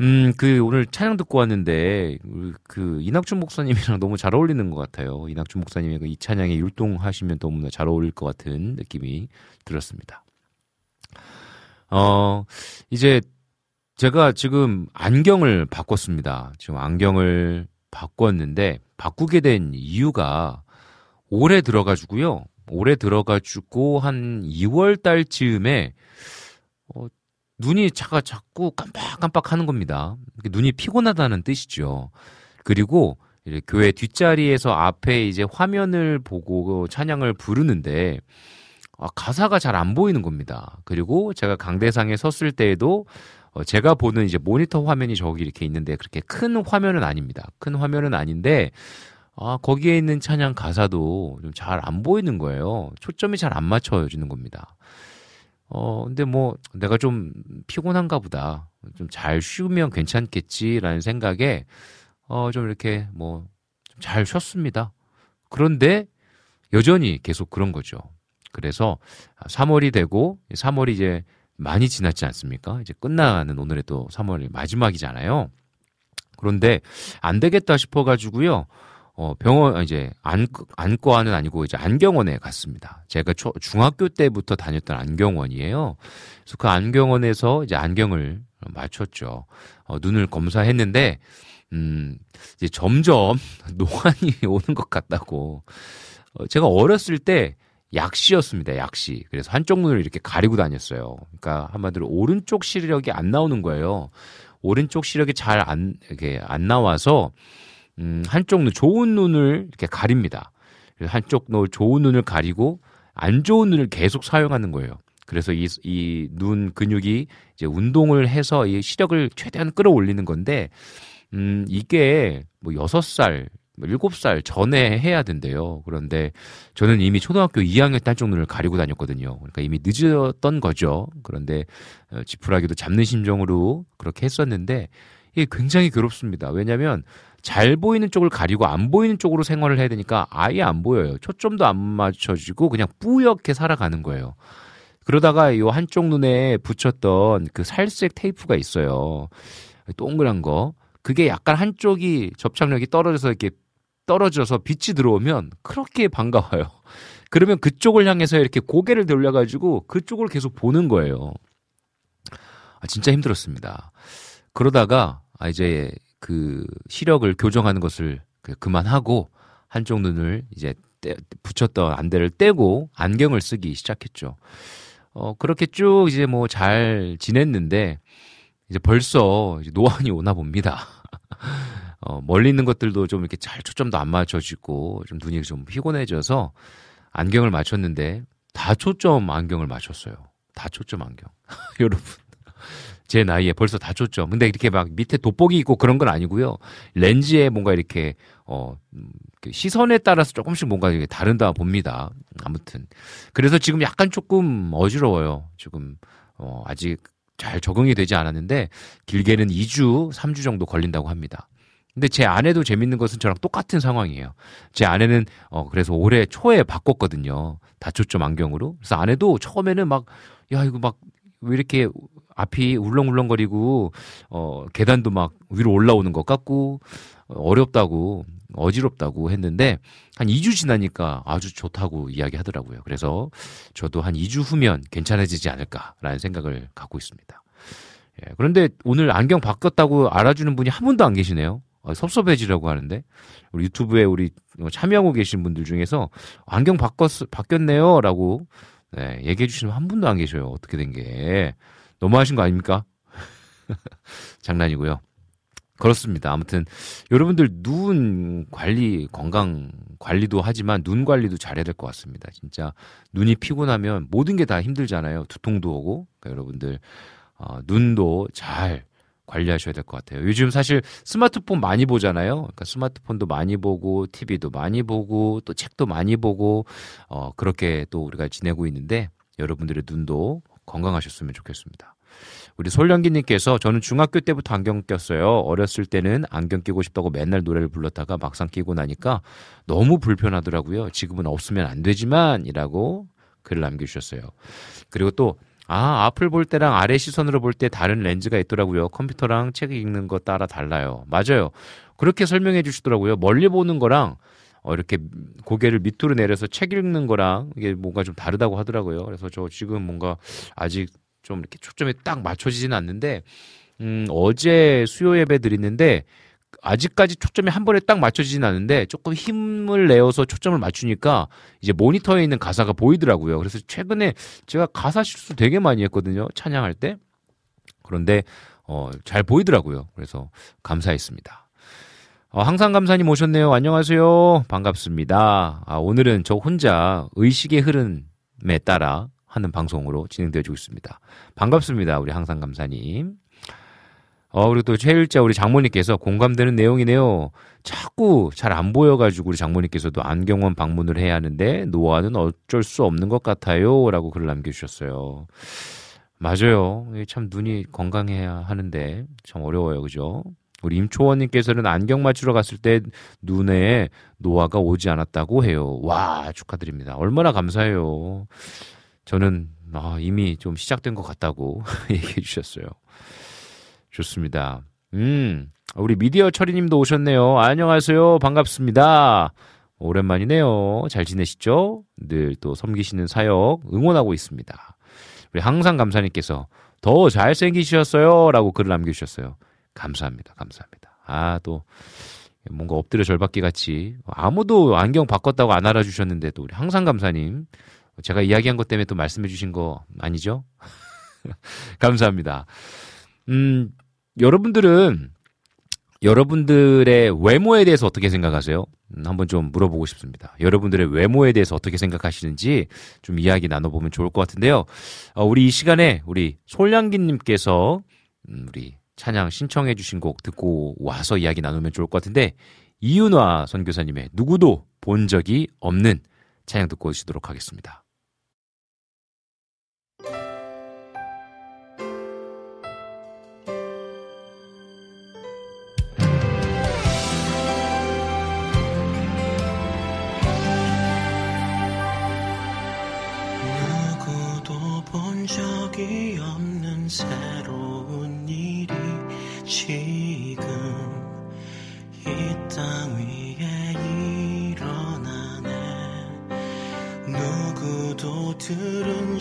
음, 그 오늘 찬양 듣고 왔는데 그 이낙준 목사님이랑 너무 잘 어울리는 것 같아요. 이낙준 목사님의 그이 찬양에 율동하시면 너무나 잘 어울릴 것 같은 느낌이 들었습니다. 어, 이제 제가 지금 안경을 바꿨습니다. 지금 안경을 바꿨는데 바꾸게 된 이유가 올해 들어가지고요. 올해 들어가지고 한 2월 달 즈음에 어, 눈이 차가 자꾸 깜빡깜빡 하는 겁니다. 눈이 피곤하다는 뜻이죠. 그리고 이제 교회 뒷자리에서 앞에 이제 화면을 보고 찬양을 부르는데 아, 가사가 잘 안 보이는 겁니다. 그리고 제가 강대상에 섰을 때에도 어, 제가 보는 이제 모니터 화면이 저기 이렇게 있는데 그렇게 큰 화면은 아닙니다. 큰 화면은 아닌데 아, 거기에 있는 찬양 가사도 좀 잘 안 보이는 거예요. 초점이 잘 안 맞춰지는 겁니다. 어, 근데 뭐 내가 좀 피곤한가 보다. 좀 잘 쉬면 괜찮겠지라는 생각에 어, 좀 이렇게 뭐좀잘 쉬었습니다. 그런데 여전히 계속 그런 거죠. 그래서 3월이 되고 3월이 이제 많이 지났지 않습니까? 이제 끝나는 오늘의 또 3월 마지막이잖아요. 그런데 안 되겠다 싶어 가지고요. 어, 병원, 아, 이제, 안, 안과는 아니고 이제 안경원에 갔습니다. 제가 초, 중학교 때부터 다녔던 안경원이에요. 그래서 그 안경원에서 이제 안경을 맞췄죠. 어, 눈을 검사했는데, 음, 이제 점점 노안이 오는 것 같다고. 어, 제가 어렸을 때 약시였습니다. 약시. 그래서 한쪽 눈을 이렇게 가리고 다녔어요. 그러니까 한마디로 오른쪽 시력이 안 나오는 거예요. 오른쪽 시력이 잘 안, 이렇게 안 나와서, 음, 한쪽 눈, 좋은 눈을 이렇게 가립니다. 한쪽 눈, 좋은 눈을 가리고 안 좋은 눈을 계속 사용하는 거예요. 그래서 이, 이 눈 근육이 이제 운동을 해서 이 시력을 최대한 끌어올리는 건데, 음, 이게 뭐 여섯 살, 뭐 일곱 살 전에 해야 된대요. 그런데 저는 이미 초등학교 2학년 때 한쪽 눈을 가리고 다녔거든요. 그러니까 이미 늦었던 거죠. 그런데 어, 지푸라기도 잡는 심정으로 그렇게 했었는데 이게 굉장히 괴롭습니다. 왜냐하면 잘 보이는 쪽을 가리고 안 보이는 쪽으로 생활을 해야 되니까 아예 안 보여요. 초점도 안 맞춰지고 그냥 뿌옇게 살아가는 거예요. 그러다가 이 한쪽 눈에 붙였던 그 살색 테이프가 있어요. 동그란 거. 그게 약간 한쪽이 접착력이 떨어져서 이렇게 떨어져서 빛이 들어오면 그렇게 반가워요. 그러면 그쪽을 향해서 이렇게 고개를 돌려가지고 그쪽을 계속 보는 거예요. 아, 진짜 힘들었습니다. 그러다가 아, 이제 그 시력을 교정하는 것을 그 그만하고 한쪽 눈을 이제 떼, 붙였던 안대를 떼고 안경을 쓰기 시작했죠. 어, 그렇게 쭉 이제 뭐 잘 지냈는데 이제 벌써 이제 노안이 오나 봅니다. 어, 멀리 있는 것들도 좀 이렇게 잘 초점도 안 맞춰지고 좀 눈이 좀 피곤해져서 안경을 맞췄는데 다 초점 안경을 맞췄어요. 다 초점 안경. 여러분. 제 나이에 벌써 다 초점. 근데 이렇게 막 밑에 돋보기 있고 그런 건 아니고요. 렌즈에 뭔가 이렇게 어 음, 그 시선에 따라서 조금씩 뭔가 이게 다른다 봅니다. 아무튼 그래서 지금 약간 조금 어지러워요. 지금 어 아직 잘 적응이 되지 않았는데 길게는 2주, 3주 정도 걸린다고 합니다. 근데 제 아내도 재밌는 것은 저랑 똑같은 상황이에요. 제 아내는 어 그래서 올해 초에 바꿨거든요. 다초점 안경으로. 그래서 아내도 처음에는 막 야 이거 막 왜 이렇게 앞이 울렁울렁거리고 어 계단도 막 위로 올라오는 것 같고 어렵다고 어지럽다고 했는데 한 2주 지나니까 아주 좋다고 이야기하더라고요. 그래서 저도 한 2주 후면 괜찮아지지 않을까라는 생각을 갖고 있습니다. 예, 그런데 오늘 안경 바꿨다고 알아주는 분이 한 분도 안 계시네요. 어, 섭섭해지라고 하는데 우리 유튜브에 우리 참여하고 계신 분들 중에서 안경 바꿨 바뀌었네요라고 네, 얘기해 주시는 한 분도 안 계셔요. 어떻게 된 게 너무 하신 거 아닙니까? 장난이고요. 그렇습니다. 아무튼 여러분들 눈 관리 건강 관리도 하지만 눈 관리도 잘해야 될 것 같습니다. 진짜 눈이 피곤하면 모든 게 다 힘들잖아요. 두통도 오고 그러니까 여러분들 어, 눈도 잘 관리하셔야 될 것 같아요. 요즘 사실 스마트폰 많이 보잖아요. 그러니까 스마트폰도 많이 보고 TV도 많이 보고 또 책도 많이 보고 어 그렇게 또 우리가 지내고 있는데 여러분들의 눈도 건강하셨으면 좋겠습니다. 우리 솔령기님께서 저는 중학교 때부터 안경 꼈어요. 어렸을 때는 안경 끼고 싶다고 맨날 노래를 불렀다가 막상 끼고 나니까 너무 불편하더라고요. 지금은 없으면 안 되지만이라고 글을 남겨주셨어요. 그리고 또 아, 앞을 볼 때랑 아래 시선으로 볼 때 다른 렌즈가 있더라고요. 컴퓨터랑 책 읽는 거 따라 달라요. 맞아요. 그렇게 설명해 주시더라고요. 멀리 보는 거랑 어, 이렇게 고개를 밑으로 내려서 책 읽는 거랑 이게 뭔가 좀 다르다고 하더라고요. 그래서 저 지금 뭔가 아직 좀 이렇게 초점이 딱 맞춰지지는 않는데, 음, 어제 수요 예배 드리는데, 아직까지 초점이 한 번에 딱 맞춰지진 않는데 조금 힘을 내어서 초점을 맞추니까 이제 모니터에 있는 가사가 보이더라고요. 그래서 최근에 제가 가사 실수 되게 많이 했거든요. 찬양할 때. 그런데 어, 잘 보이더라고요. 그래서 감사했습니다. 어, 항상 감사님 오셨네요. 안녕하세요. 반갑습니다. 아, 오늘은 저 혼자 의식의 흐름에 따라 하는 방송으로 진행되어지고 있습니다. 반갑습니다. 우리 항상 감사님. 어, 그리고 또 최일자 우리 장모님께서 공감되는 내용이네요. 자꾸 잘 안 보여가지고 우리 장모님께서도 안경원 방문을 해야 하는데 노화는 어쩔 수 없는 것 같아요. 라고 글을 남겨주셨어요. 맞아요. 참 눈이 건강해야 하는데 참 어려워요. 그죠? 우리 임초원님께서는 안경 맞추러 갔을 때 눈에 노화가 오지 않았다고 해요. 와, 축하드립니다. 얼마나 감사해요. 저는 아, 이미 좀 시작된 것 같다고 얘기해 주셨어요. 좋습니다. 음, 우리 미디어 처리님도 오셨네요. 안녕하세요. 반갑습니다. 오랜만이네요. 잘 지내시죠? 늘 또 섬기시는 사역 응원하고 있습니다. 우리 항상 감사님께서 더 잘생기셨어요. 라고 글을 남겨주셨어요. 감사합니다. 감사합니다. 아, 또, 뭔가 엎드려 절받기 같이 아무도 안경 바꿨다고 안 알아주셨는데 또 우리 항상 감사님 제가 이야기한 것 때문에 또 말씀해 주신 거 아니죠? 감사합니다. 음, 여러분들은 여러분들의 외모에 대해서 어떻게 생각하세요? 음, 한번 좀 물어보고 싶습니다. 여러분들의 외모에 대해서 어떻게 생각하시는지 좀 이야기 나눠보면 좋을 것 같은데요. 어, 우리 이 시간에 우리 솔량기님께서 음, 우리 찬양 신청해 주신 곡 듣고 와서 이야기 나누면 좋을 것 같은데 이윤화 선교사님의 누구도 본 적이 없는 찬양 듣고 오시도록 하겠습니다.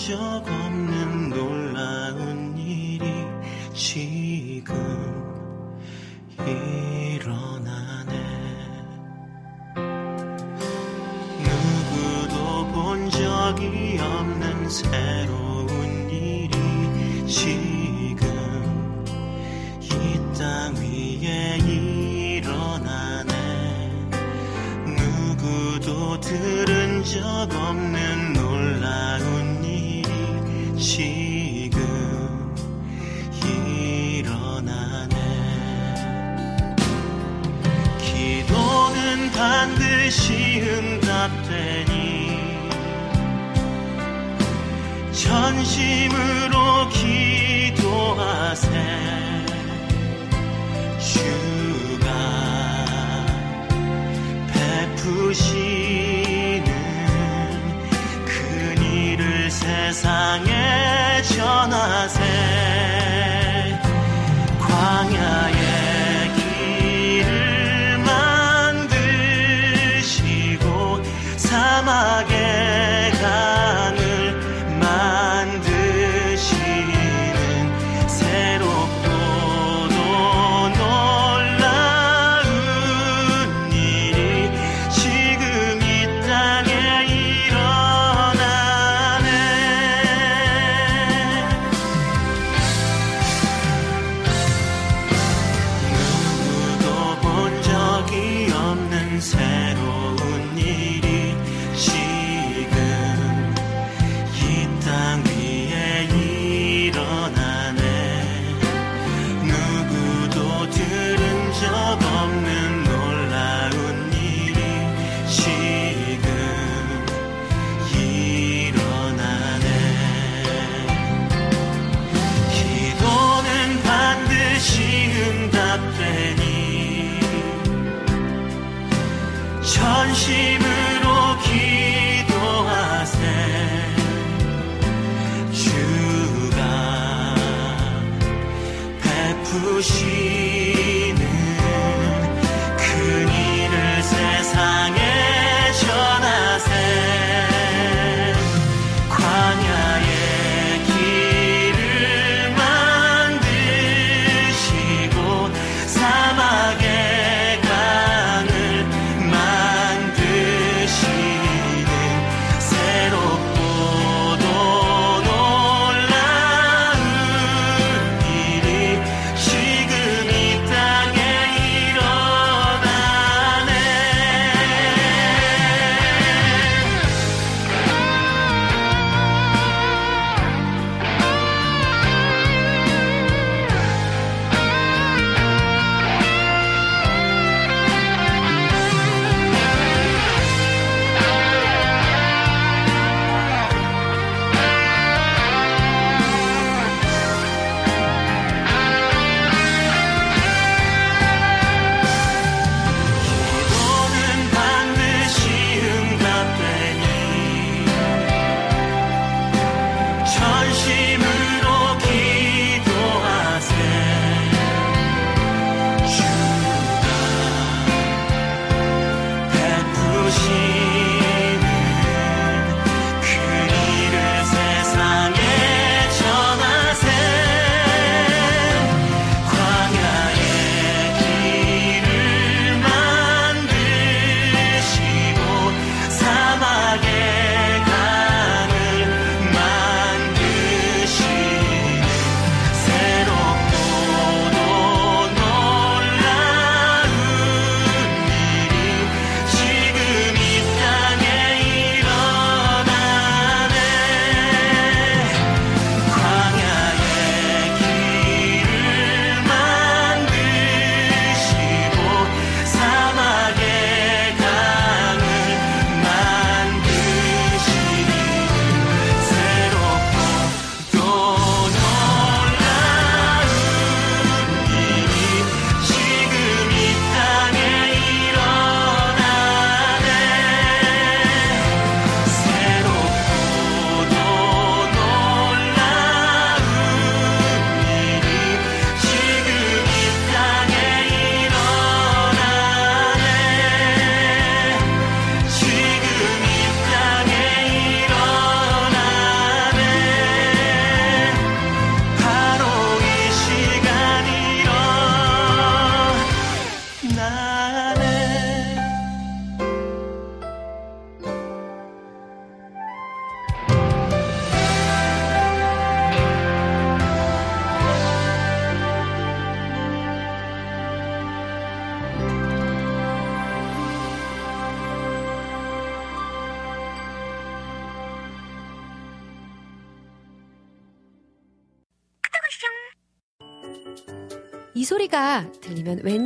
적 없는 놀라운 일이 지금 전심으로 기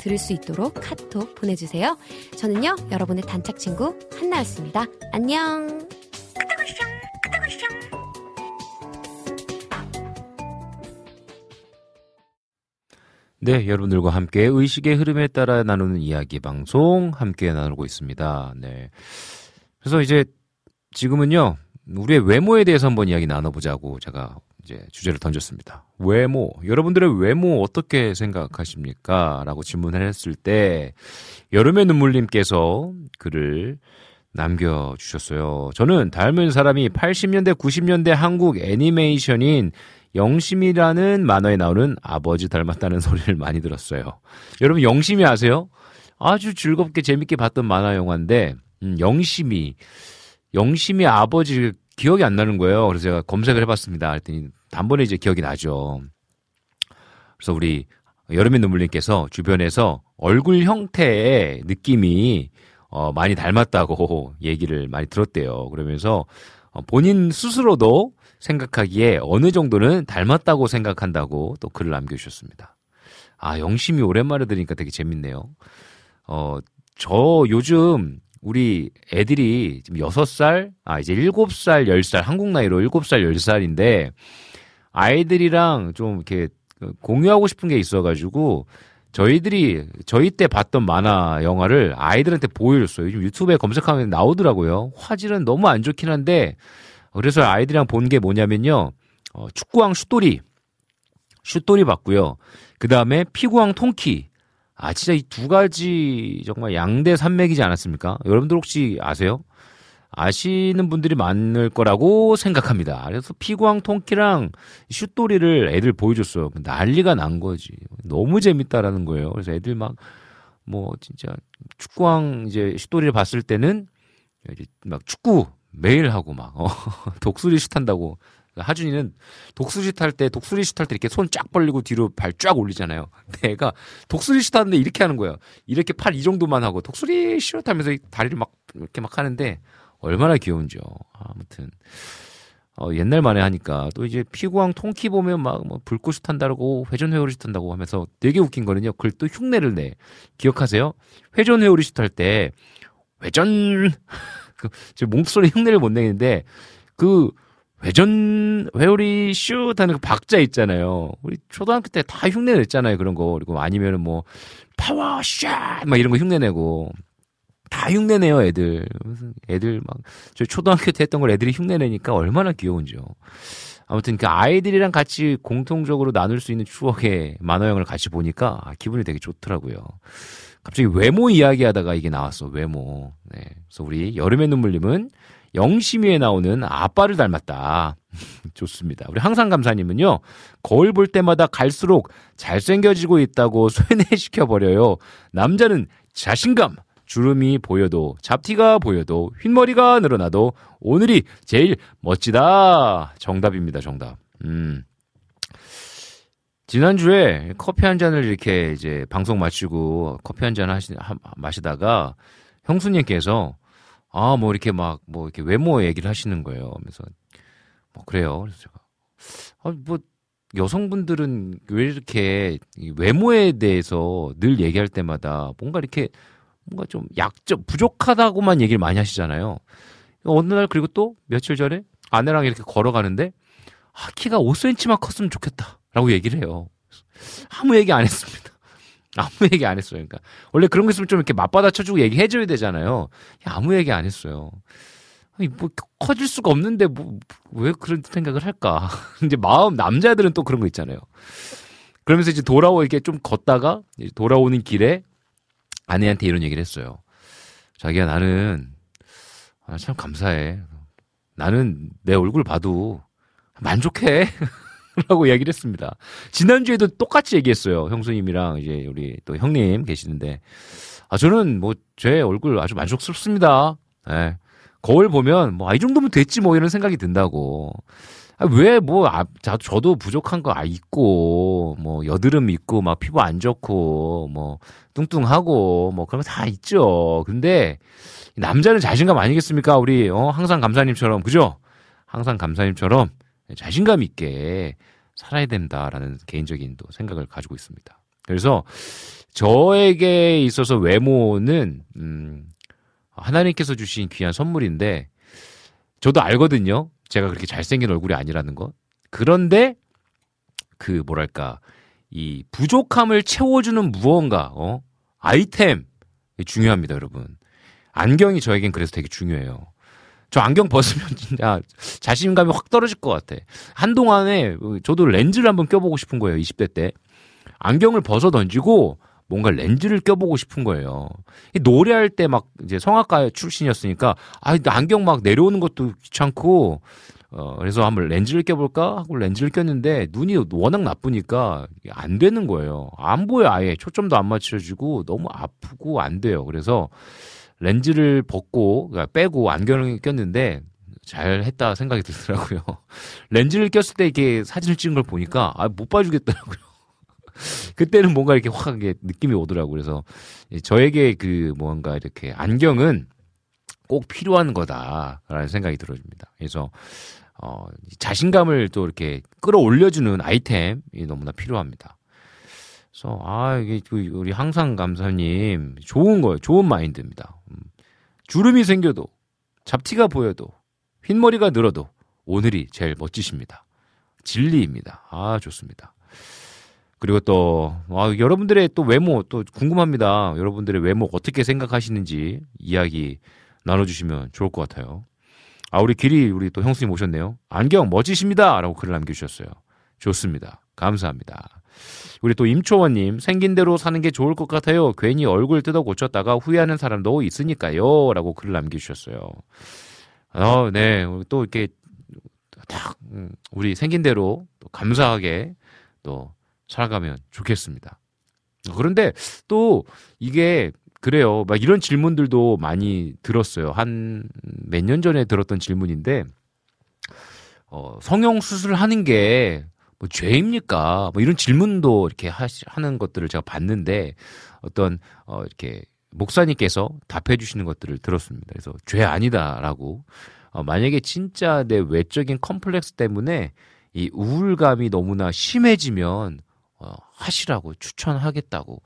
들을 수 있도록 카톡 보내주세요. 저는요 여러분의 단짝 친구 한나였습니다. 안녕. 네, 여러분들과 함께 의식의 흐름에 따라 나누는 이야기 방송 함께 나누고 있습니다. 네. 그래서 이제 지금은요, 우리의 외모에 대해서 한번 이야기 나눠보자고 제가 이제 주제를 던졌습니다. 외모. 여러분들의 외모 어떻게 생각하십니까? 라고 질문을 했을 때, 여름의 눈물님께서 글을 남겨주셨어요. 저는 닮은 사람이 80년대, 90년대 한국 애니메이션인 영심이라는 만화에 나오는 아버지 닮았다는 소리를 많이 들었어요. 여러분 영심이 아세요? 아주 즐겁게 재밌게 봤던 만화 영화인데 음, 영심이 영심이 아버지 기억이 안 나는 거예요. 그래서 제가 검색을 해봤습니다. 그랬더니 단번에 이제 기억이 나죠. 그래서 우리 여름의 눈물님께서 주변에서 얼굴 형태의 느낌이 어, 많이 닮았다고 얘기를 많이 들었대요. 그러면서 어, 본인 스스로도 생각하기에 어느 정도는 닮았다고 생각한다고 또 글을 남겨주셨습니다. 아, 영심이 오랜만에 들으니까 되게 재밌네요. 어, 저 요즘 우리 애들이 지금 6살, 아, 이제 7살, 10살, 한국 나이로 7살, 10살인데 아이들이랑 좀 이렇게 공유하고 싶은 게 있어가지고 저희들이 저희 때 봤던 만화 영화를 아이들한테 보여줬어요. 요즘 유튜브에 검색하면 나오더라고요. 화질은 너무 안 좋긴 한데 그래서 아이들이랑 본 게 뭐냐면요. 어, 축구왕 슛돌이. 슛돌이 봤고요. 그 다음에 피구왕 통키. 아, 진짜 이 두 가지 정말 양대 산맥이지 않았습니까? 여러분들 혹시 아세요? 아시는 분들이 많을 거라고 생각합니다. 그래서 피구왕 통키랑 슛돌이를 애들 보여줬어요. 난리가 난 거지. 너무 재밌다라는 거예요. 그래서 애들 막, 뭐, 진짜, 축구왕 이제 슛돌이를 봤을 때는, 막 축구 매일 하고 막 어, 독수리 슛 한다고 하준이는 독수리 슛 할 때 독수리 슛 할 때 이렇게 손 쫙 벌리고 뒤로 발 쫙 올리잖아요. 내가 독수리 슛 하는데 이렇게 하는 거예요. 이렇게 팔 이 정도만 하고 독수리 슛 하면서 다리를 막 이렇게 막 하는데 얼마나 귀여운지요. 아무튼 어, 옛날 만에 하니까 또 이제 피구왕 통키 보면 막 뭐 불꽃 슛 한다고 회전 회오리 슛 한다고 하면서 되게 웃긴 거는요. 그걸 또 흉내를 내. 기억하세요? 회전 회오리 슛 할 때 회전 그, 제 목소리 흉내를 못 내는데, 그, 회전, 회오리 슛 하는 그 박자 있잖아요. 우리 초등학교 때 다 흉내 냈잖아요. 그런 거. 그리고 아니면은 뭐, 파워 샷! 막 이런 거 흉내 내고. 다 흉내 내요, 애들. 무슨 애들 막, 저 초등학교 때 했던 걸 애들이 흉내 내니까 얼마나 귀여운지요. 아무튼 그 아이들이랑 같이 공통적으로 나눌 수 있는 추억의 만화영을 같이 보니까 기분이 되게 좋더라고요. 갑자기 외모 이야기하다가 이게 나왔어 외모. 네. 그래서 우리 여름의 눈물님은 영심이에 나오는 아빠를 닮았다. 좋습니다. 우리 항상 감사님은요, 거울 볼 때마다 갈수록 잘생겨지고 있다고 쇠뇌시켜 버려요. 남자는 자신감, 주름이 보여도, 잡티가 보여도, 흰머리가 늘어나도, 오늘이 제일 멋지다. 정답입니다, 정답. 음. 지난주에 커피 한 잔을 이렇게 이제 방송 마치고 커피 한 잔 하시, 하, 마시다가 형수님께서 아, 뭐 이렇게 막 뭐 이렇게 외모 얘기를 하시는 거예요. 그래서 뭐 그래요. 그래서 제가 아, 뭐 여성분들은 왜 이렇게 외모에 대해서 늘 얘기할 때마다 뭔가 이렇게 뭔가 좀 약점 부족하다고만 얘기를 많이 하시잖아요. 어느 날 그리고 또 며칠 전에 아내랑 이렇게 걸어가는데 아, 키가 5cm만 컸으면 좋겠다. 라고 얘기를 해요. 아무 얘기 안 했습니다. 아무 얘기 안 했어요. 그러니까 원래 그런 거 있으면 좀 이렇게 맞받아 쳐주고 얘기해줘야 되잖아요. 아무 얘기 안 했어요. 아니, 뭐 커질 수가 없는데 뭐 왜 그런 생각을 할까? 이제 마음 남자들은 또 그런 거 있잖아요. 그러면서 이제 돌아오 이렇게 좀 걷다가 돌아오는 길에 아내한테 이런 얘기를 했어요. 자기야 나는 아, 참 감사해. 나는 내 얼굴 봐도 만족해. 라고 이야기를 했습니다. 지난주에도 똑같이 얘기했어요. 형수님이랑 이제 우리 또 형님 계시는데. 아, 저는 뭐 제 얼굴 아주 만족스럽습니다. 예. 거울 보면 뭐, 아, 이 정도면 됐지 뭐 이런 생각이 든다고. 아, 왜 뭐, 아, 자, 저도 부족한 거 아, 있고, 뭐, 여드름 있고, 막 피부 안 좋고, 뭐, 뚱뚱하고, 뭐, 그런 거 다 있죠. 근데, 남자는 자신감 아니겠습니까? 우리, 어, 항상 감사님처럼, 그죠? 항상 감사님처럼 자신감 있게 살아야 된다라는 개인적인 또 생각을 가지고 있습니다. 그래서 저에게 있어서 외모는 음 하나님께서 주신 귀한 선물인데 저도 알거든요. 제가 그렇게 잘생긴 얼굴이 아니라는 것. 그런데 그 뭐랄까 이 부족함을 채워주는 무언가 어 아이템 중요합니다, 여러분. 안경이 저에겐 그래서 되게 중요해요. 저 안경 벗으면 진짜 자신감이 확 떨어질 것 같아. 한동안에 저도 렌즈를 한번 껴보고 싶은 거예요. 20대 때. 안경을 벗어 던지고 뭔가 렌즈를 껴보고 싶은 거예요. 노래할 때 막 이제 성악가 출신이었으니까 아 안경 막 내려오는 것도 귀찮고 어 그래서 한번 렌즈를 껴볼까 하고 렌즈를 꼈는데 눈이 워낙 나쁘니까 안 되는 거예요. 안 보여 아예 초점도 안 맞춰지고 너무 아프고 안 돼요. 그래서 렌즈를 벗고 그러니까 빼고 안경을 꼈는데 잘 했다 생각이 들더라고요. 렌즈를 꼈을 때 이렇게 사진을 찍은 걸 보니까 아, 못 봐주겠더라고요. 그때는 뭔가 이렇게 확 이게 느낌이 오더라고요. 그래서 저에게 그 뭔가 이렇게 안경은 꼭 필요한 거다라는 생각이 들어집니다. 그래서 어, 자신감을 또 이렇게 끌어올려주는 아이템이 너무나 필요합니다. 그래서 아 이게 그 우리 항상 감사님 좋은 거예요. 좋은 마인드입니다. 음. 주름이 생겨도 잡티가 보여도 흰머리가 늘어도 오늘이 제일 멋지십니다. 진리입니다. 아 좋습니다. 그리고 또 아, 여러분들의 또 외모 또 궁금합니다. 여러분들의 외모 어떻게 생각하시는지 이야기 나눠주시면 좋을 것 같아요. 아 우리 길이 우리 또 형수님 오셨네요. 안경 멋지십니다라고 글을 남겨주셨어요. 좋습니다. 감사합니다. 우리 또 임초원님 생긴 대로 사는 게 좋을 것 같아요. 괜히 얼굴 뜯어 고쳤다가 후회하는 사람도 있으니까요.라고 글을 남겨주셨어요. 어, 네, 또 이렇게 딱 음, 우리 생긴 대로 또 감사하게 또 살아가면 좋겠습니다. 그런데 또 이게 그래요. 막 이런 질문들도 많이 들었어요. 한 몇 년 전에 들었던 질문인데, 어, 성형 수술을 하는 게 뭐 죄입니까? 뭐 이런 질문도 이렇게 하시, 하는 것들을 제가 봤는데 어떤 어 이렇게 목사님께서 답해 주시는 것들을 들었습니다. 그래서 죄 아니다라고 어, 만약에 진짜 내 외적인 컴플렉스 때문에 이 우울감이 너무나 심해지면 어, 하시라고 추천하겠다고.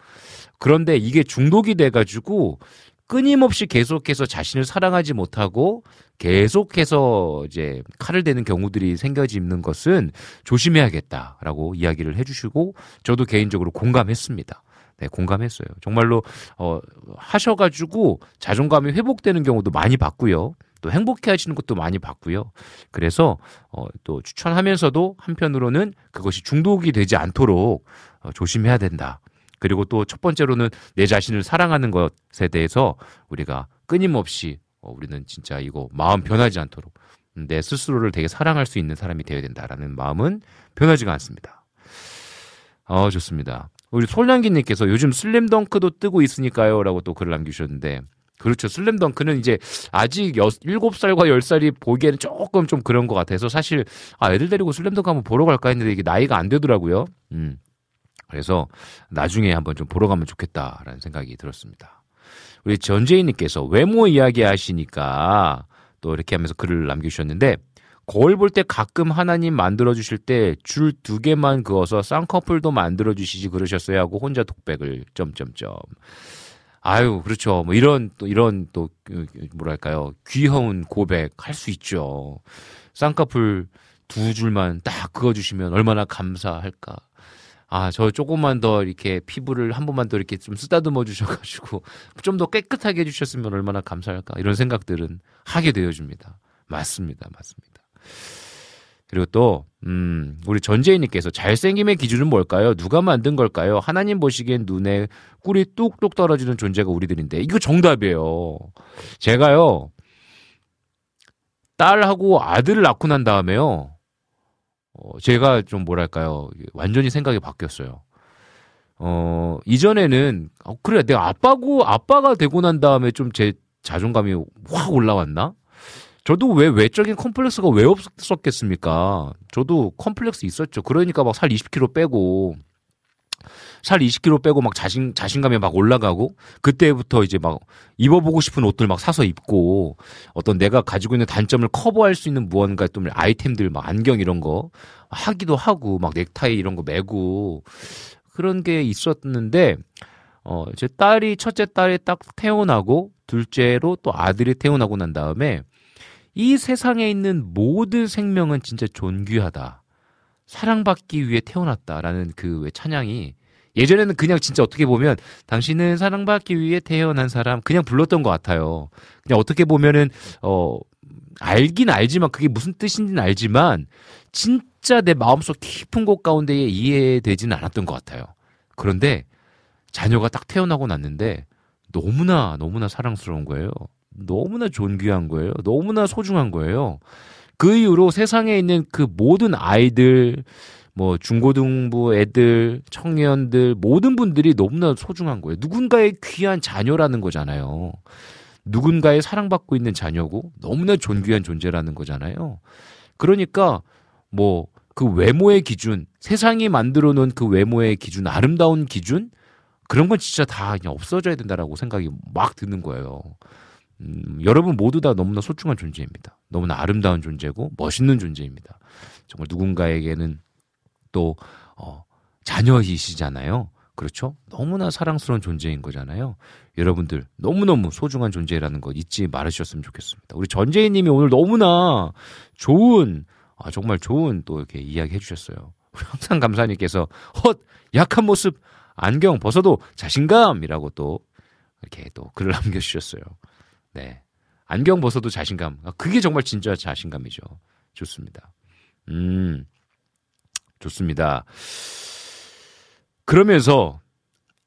그런데 이게 중독이 돼가지고 끊임없이 계속해서 자신을 사랑하지 못하고 계속해서 이제 칼을 대는 경우들이 생겨지는 것은 조심해야겠다라고 이야기를 해주시고 저도 개인적으로 공감했습니다. 네, 공감했어요. 정말로 어 하셔가지고 자존감이 회복되는 경우도 많이 봤고요. 또 행복해 하시는 것도 많이 봤고요. 그래서 어, 또 추천하면서도 한편으로는 그것이 중독이 되지 않도록 어, 조심해야 된다. 그리고 또 첫 번째로는 내 자신을 사랑하는 것에 대해서 우리가 끊임없이 어, 우리는 진짜 이거 마음 변하지 않도록 내 스스로를 되게 사랑할 수 있는 사람이 되어야 된다라는 마음은 변하지가 않습니다. 어, 좋습니다. 우리 솔량기님께서 요즘 슬램덩크도 뜨고 있으니까요. 라고 또 글을 남기셨는데, 그렇죠. 슬램덩크는 이제 아직 여, 7살과 10살이 보기에는 조금 좀 그런 것 같아서 사실, 아, 애들 데리고 슬램덩크 한번 보러 갈까 했는데 이게 나이가 안 되더라고요. 음. 그래서 나중에 한번 좀 보러 가면 좋겠다라는 생각이 들었습니다. 우리 전재희님께서 외모 이야기 하시니까 또 이렇게 하면서 글을 남겨주셨는데 거울 볼 때 가끔 하나님 만들어 주실 때 줄 두 개만 그어서 쌍꺼풀도 만들어 주시지 그러셨어요 하고 혼자 독백을 점점점. 아유 그렇죠. 뭐 이런 또 이런 또 뭐랄까요. 귀여운 고백 할 수 있죠. 쌍꺼풀 두 줄만 딱 그어 주시면 얼마나 감사할까 아, 저 조금만 더 이렇게 피부를 한 번만 더 이렇게 좀 쓰다듬어 주셔가지고 좀 더 깨끗하게 해주셨으면 얼마나 감사할까 이런 생각들은 하게 되어줍니다. 맞습니다, 맞습니다. 그리고 또, 음, 우리 전재희님께서 잘생김의 기준은 뭘까요? 누가 만든 걸까요? 하나님 보시기엔 눈에 꿀이 뚝뚝 떨어지는 존재가 우리들인데. 이거 정답이에요. 제가요, 딸하고 아들을 낳고 난 다음에요, 어, 제가 좀 뭐랄까요, 완전히 생각이 바뀌었어요. 어, 이전에는, 어, 그래, 내가 아빠고, 아빠가 되고 난 다음에 좀 제 자존감이 확 올라왔나? 저도 왜 외적인 컴플렉스가 왜 없었겠습니까? 저도 컴플렉스 있었죠. 그러니까 막 살 20kg 빼고, 살 20kg 빼고 막 자신, 자신감이 막 올라가고, 그때부터 이제 막 입어보고 싶은 옷들 막 사서 입고, 어떤 내가 가지고 있는 단점을 커버할 수 있는 무언가 또 아이템들, 막 안경 이런 거 하기도 하고, 막 넥타이 이런 거 매고, 그런 게 있었는데, 어, 제 딸이, 첫째 딸이 딱 태어나고, 둘째로 또 아들이 태어나고 난 다음에, 이 세상에 있는 모든 생명은 진짜 존귀하다. 사랑받기 위해 태어났다라는 그 왜 찬양이 예전에는 그냥 진짜 어떻게 보면 당신은 사랑받기 위해 태어난 사람 그냥 불렀던 것 같아요. 그냥 어떻게 보면은 어 알긴 알지만 그게 무슨 뜻인지는 알지만 진짜 내 마음속 깊은 곳 가운데에 이해되지는 않았던 것 같아요. 그런데 자녀가 딱 태어나고 났는데 너무나 너무나 사랑스러운 거예요. 너무나 존귀한 거예요. 너무나 소중한 거예요. 그 이후로 세상에 있는 그 모든 아이들, 뭐 중고등부 애들, 청년들, 모든 분들이 너무나 소중한 거예요. 누군가의 귀한 자녀라는 거잖아요. 누군가의 사랑받고 있는 자녀고 너무나 존귀한 존재라는 거잖아요. 그러니까 뭐 그 외모의 기준, 세상이 만들어 놓은 그 외모의 기준, 아름다운 기준, 그런 건 진짜 다 그냥 없어져야 된다라고 생각이 막 드는 거예요. 음, 여러분 모두 다 너무나 소중한 존재입니다. 너무나 아름다운 존재고 멋있는 존재입니다. 정말 누군가에게는 또 어, 자녀이시잖아요. 그렇죠? 너무나 사랑스러운 존재인 거잖아요. 여러분들 너무너무 소중한 존재라는 거 잊지 말으셨으면 좋겠습니다. 우리 전재희 님이 오늘 너무나 좋은 아, 정말 좋은 또 이렇게 이야기 해 주셨어요. 항상 감사님께서 헛 약한 모습 안경 벗어도 자신감이라고 또 이렇게 또 글을 남겨 주셨어요. 네. 안경 벗어도 자신감. 아, 그게 정말 진짜 자신감이죠. 좋습니다. 음, 좋습니다. 그러면서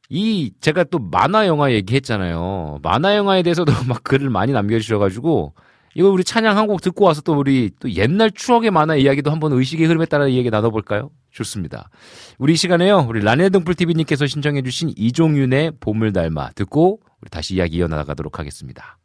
이 제가 또 만화 영화 얘기했잖아요. 만화 영화에 대해서도 막 글을 많이 남겨주셔가지고 이거 우리 찬양 한 곡 듣고 와서 또 우리 또 옛날 추억의 만화 이야기도 한번 의식의 흐름에 따라 이야기 나눠볼까요? 좋습니다. 우리 이 시간에요. 우리 라네 등불 TV님께서 신청해주신 이종윤의 봄을 닮아 듣고 우리 다시 이야기 이어나가도록 하겠습니다.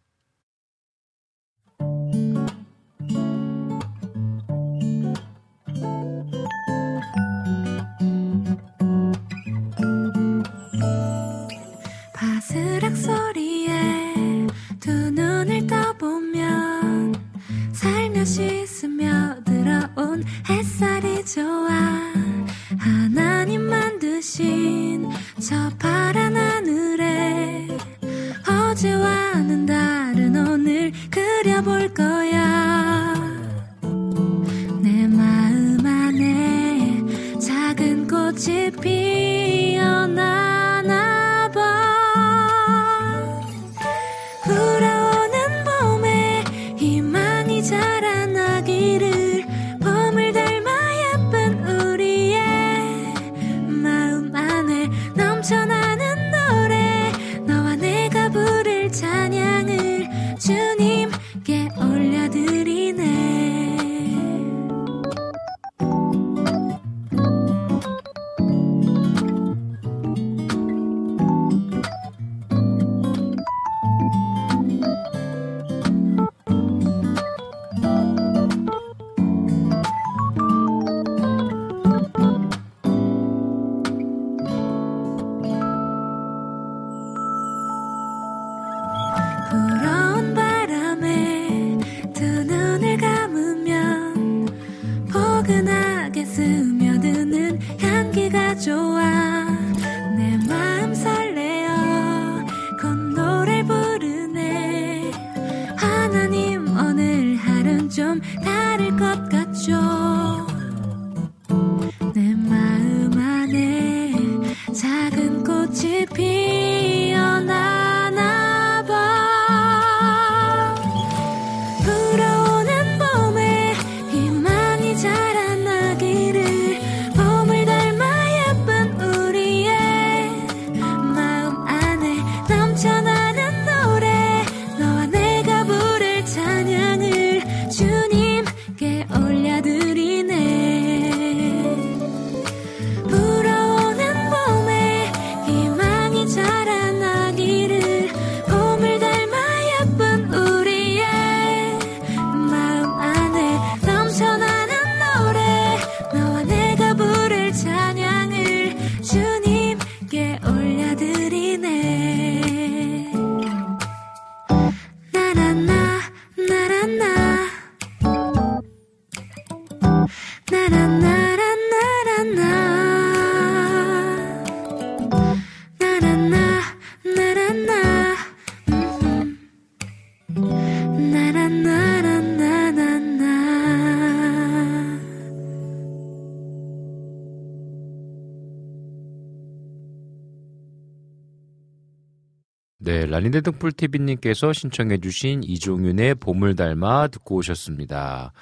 네, 라니네 등불TV님께서 신청해주신 이종윤의 봄을 닮아 듣고 오셨습니다.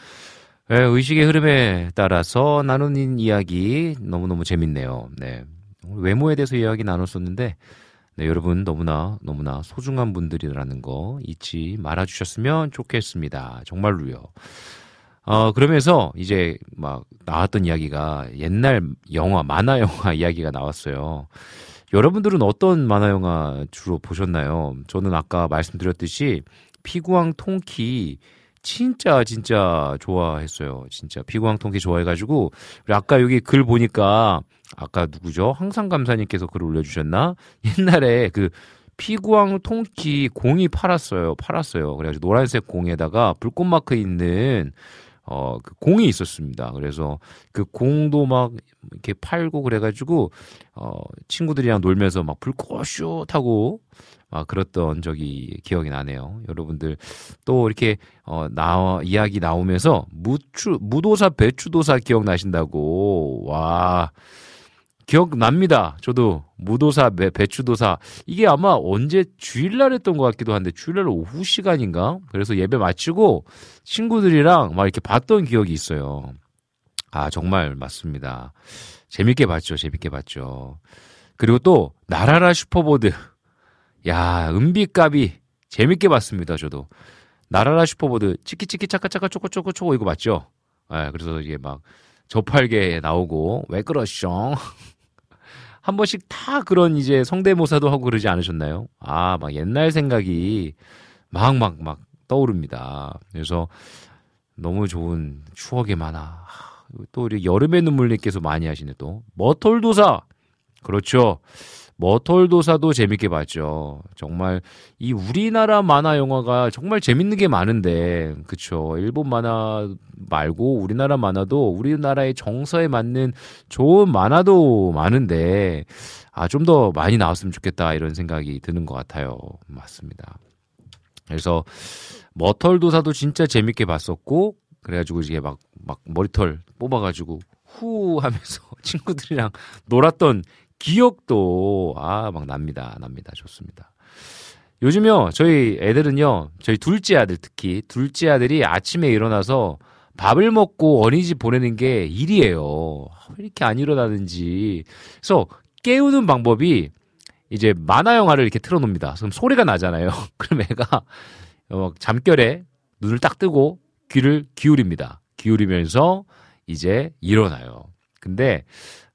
네, 의식의 흐름에 따라서 나누는 이야기 너무너무 재밌네요. 네. 외모에 대해서 이야기 나눴었는데, 네, 여러분 너무나, 너무나 소중한 분들이라는 거 잊지 말아 주셨으면 좋겠습니다. 정말로요. 어, 그러면서 이제 막 나왔던 이야기가 옛날 영화, 만화 영화 이야기가 나왔어요. 여러분들은 어떤 만화 영화 주로 보셨나요? 저는 아까 말씀드렸듯이 피구왕 통키 진짜 진짜 좋아했어요. 진짜 피구왕 통키 좋아해가지고 아까 여기 글 보니까 아까 누구죠? 항상 감사님께서 글을 올려주셨나? 옛날에 그 피구왕 통키 공이 팔았어요. 팔았어요. 그래가지고 노란색 공에다가 불꽃 마크 있는 어, 그 공이 있었습니다. 그래서 그 공도 막 이렇게 팔고 그래가지고, 어, 친구들이랑 놀면서 막 불꽃 슛 하고, 막 그랬던 적이 기억이 나네요. 여러분들 또 이렇게, 어, 나, 이야기 나오면서 무추, 무도사, 배추도사 기억나신다고, 와, 기억납니다. 저도 무도사, 배추도사 이게 아마 언제 주일날 했던 것 같기도 한데 주일날 오후 시간인가? 그래서 예배 마치고 친구들이랑 막 이렇게 봤던 기억이 있어요. 아 정말 맞습니다. 재밌게 봤죠. 재밌게 봤죠. 그리고 또 날아라 슈퍼보드. 야 은비까비 재밌게 봤습니다. 저도 날아라 슈퍼보드 치키치키 차카차카 초코초코 초코 이거 맞죠? 아, 그래서 이게 막 저팔계 나오고 왜 그러시죠? 한 번씩 다 그런 이제 성대모사도 하고 그러지 않으셨나요? 아, 막 옛날 생각이 막, 막, 막 떠오릅니다. 그래서 너무 좋은 추억이 많아. 또 우리 여름의 눈물님께서 많이 하시네 또. 머털도사! 그렇죠. 머털도사도 재밌게 봤죠. 정말 이 우리나라 만화 영화가 정말 재밌는 게 많은데, 그쵸. 일본 만화 말고 우리나라 만화도 우리나라의 정서에 맞는 좋은 만화도 많은데, 아, 좀 더 많이 나왔으면 좋겠다 이런 생각이 드는 것 같아요. 맞습니다. 그래서 머털도사도 진짜 재밌게 봤었고, 그래가지고 이제 막, 막 머리털 뽑아가지고 후 하면서 친구들이랑 놀았던 기억도 아 막 납니다. 납니다. 좋습니다. 요즘요 저희 애들은요 저희 둘째 아들 특히 둘째 아들이 아침에 일어나서 밥을 먹고 어린이집 보내는 게 일이에요. 왜 이렇게 안 일어나는지. 그래서 깨우는 방법이 이제 만화 영화를 이렇게 틀어놓습니다. 그럼 소리가 나잖아요. 그럼 애가 어, 잠결에 눈을 딱 뜨고 귀를 기울입니다. 기울이면서 이제 일어나요. 근데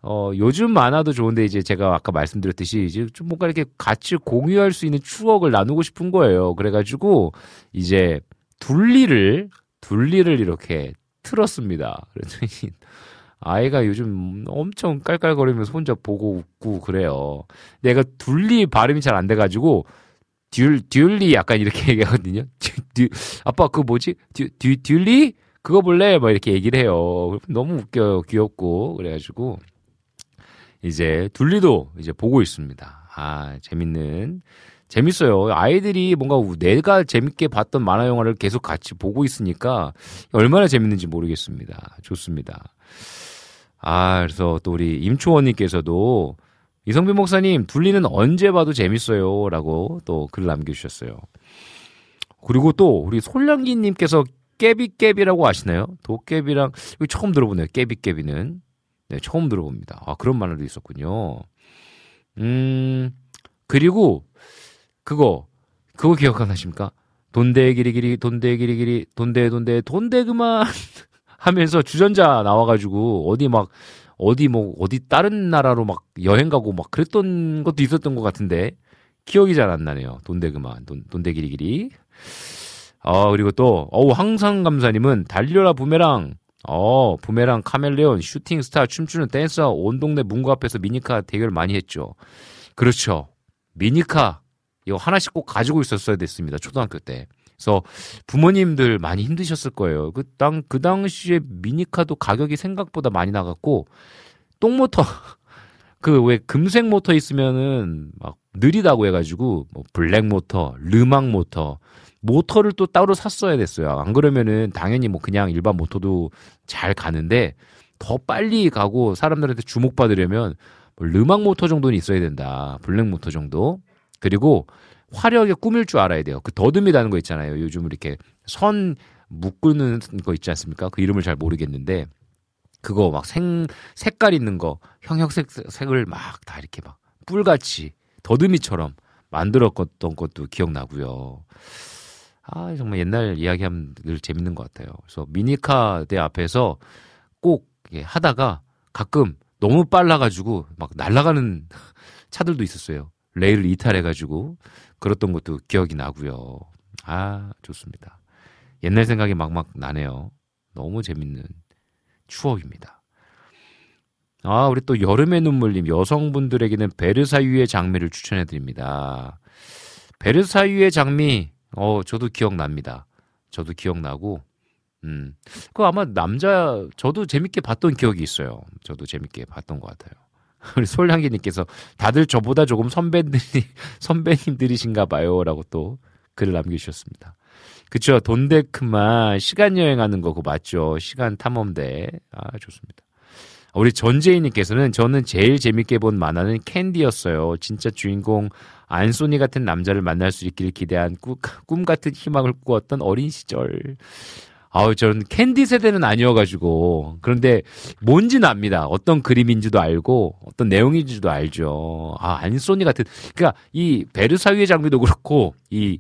어, 요즘 만화도 좋은데 이제 제가 아까 말씀드렸듯이 이제 좀 뭔가 이렇게 같이 공유할 수 있는 추억을 나누고 싶은 거예요. 그래가지고 이제 둘리를, 둘리를 이렇게 틀었습니다. 그랬더니 아이가 요즘 엄청 깔깔거리면서 혼자 보고 웃고 그래요. 내가 둘리 발음이 잘 안 돼가지고 듀, 듀리 약간 이렇게 얘기하거든요. 듀, 듀, 아빠 그거 뭐지? 듀, 듀, 듀리? 그거 볼래? 뭐 이렇게 얘기를 해요. 너무 웃겨요. 귀엽고. 그래가지고 이제 둘리도 이제 보고 있습니다. 아, 재밌는 재밌어요. 아이들이 뭔가 내가 재밌게 봤던 만화 영화를 계속 같이 보고 있으니까 얼마나 재밌는지 모르겠습니다. 좋습니다. 아, 그래서 또 우리 임초원님께서도 이성빈 목사님, 둘리는 언제 봐도 재밌어요. 라고 또 글 남겨주셨어요. 그리고 또 우리 솔량기님께서 깨비깨비라고 아시나요? 도깨비랑, 처음 들어보네요. 깨비깨비는. 네, 처음 들어봅니다. 아, 그런 만화도 있었군요. 음, 그리고 그거, 그거 기억하십니까? 돈데 기리기리, 돈데 기리기리, 돈데 돈데, 돈데크만 하면서 주전자 나와가지고 어디 막, 어디 뭐, 어디 다른 나라로 막 여행 가고 막 그랬던 것도 있었던 것 같은데 기억이 잘 안 나네요. 돈데크만, 돈, 돈데 기리기리. 어, 그리고 또, 어우, 항상 감사님은 달려라 부메랑 어, 부메랑 카멜레온, 슈팅 스타, 춤추는 댄서, 온 동네 문구 앞에서 미니카 대결 많이 했죠. 그렇죠. 미니카, 이거 하나씩 꼭 가지고 있었어야 됐습니다. 초등학교 때. 그래서 부모님들 많이 힘드셨을 거예요. 그 당, 그 당시에 미니카도 가격이 생각보다 많이 나갔고, 똥모터, 그 왜 금색 모터 있으면은 막 느리다고 해가지고, 뭐 블랙 모터, 르망 모터, 모터를 또 따로 샀어야 됐어요. 안 그러면은 당연히 뭐 그냥 일반 모터도 잘 가는데 더 빨리 가고 사람들한테 주목받으려면 뭐 르망 모터 정도는 있어야 된다. 블랙 모터 정도. 그리고 화려하게 꾸밀 줄 알아야 돼요. 그 더듬이라는 거 있잖아요. 요즘 이렇게 선 묶는 거 있지 않습니까? 그 이름을 잘 모르겠는데 그거 막 생, 색깔 있는 거 형형색색을 막 다 이렇게 막 뿔같이 더듬이처럼 만들었던 것도 기억나고요. 아 정말 옛날 이야기하면 늘 재밌는 것 같아요. 그래서 미니카 대 앞에서 꼭 하다가 가끔 너무 빨라가지고 막 날아가는 차들도 있었어요. 레일을 이탈해가지고 그랬던 것도 기억이 나고요. 아 좋습니다. 옛날 생각이 막막 나네요. 너무 재밌는 추억입니다. 아, 우리 또 여름의 눈물님 여성분들에게는 베르사유의 장미를 추천해 드립니다. 베르사유의 장미 어, 저도 기억납니다. 저도 기억나고 음. 그 아마 남자 저도 재밌게 봤던 기억이 있어요. 저도 재밌게 봤던 것 같아요. 우리 솔향기님께서 다들 저보다 조금 선배들이 선배님들이신가 봐요 라고 또 글을 남겨주셨습니다. 그쵸 돈데크만 시간 여행하는 거 그거 맞죠? 시간 탐험대 아 좋습니다. 우리 전재희님께서는 저는 제일 재밌게 본 만화는 캔디였어요. 진짜 주인공 안소니 같은 남자를 만날 수 있기를 기대한 꾸, 꿈 같은 희망을 꾸었던 어린 시절. 아우, 저는 캔디 세대는 아니어가지고. 그런데 뭔지는 압니다. 어떤 그림인지도 알고, 어떤 내용인지도 알죠. 아, 안소니 같은. 그러니까 이 베르사유의 장미도 그렇고, 이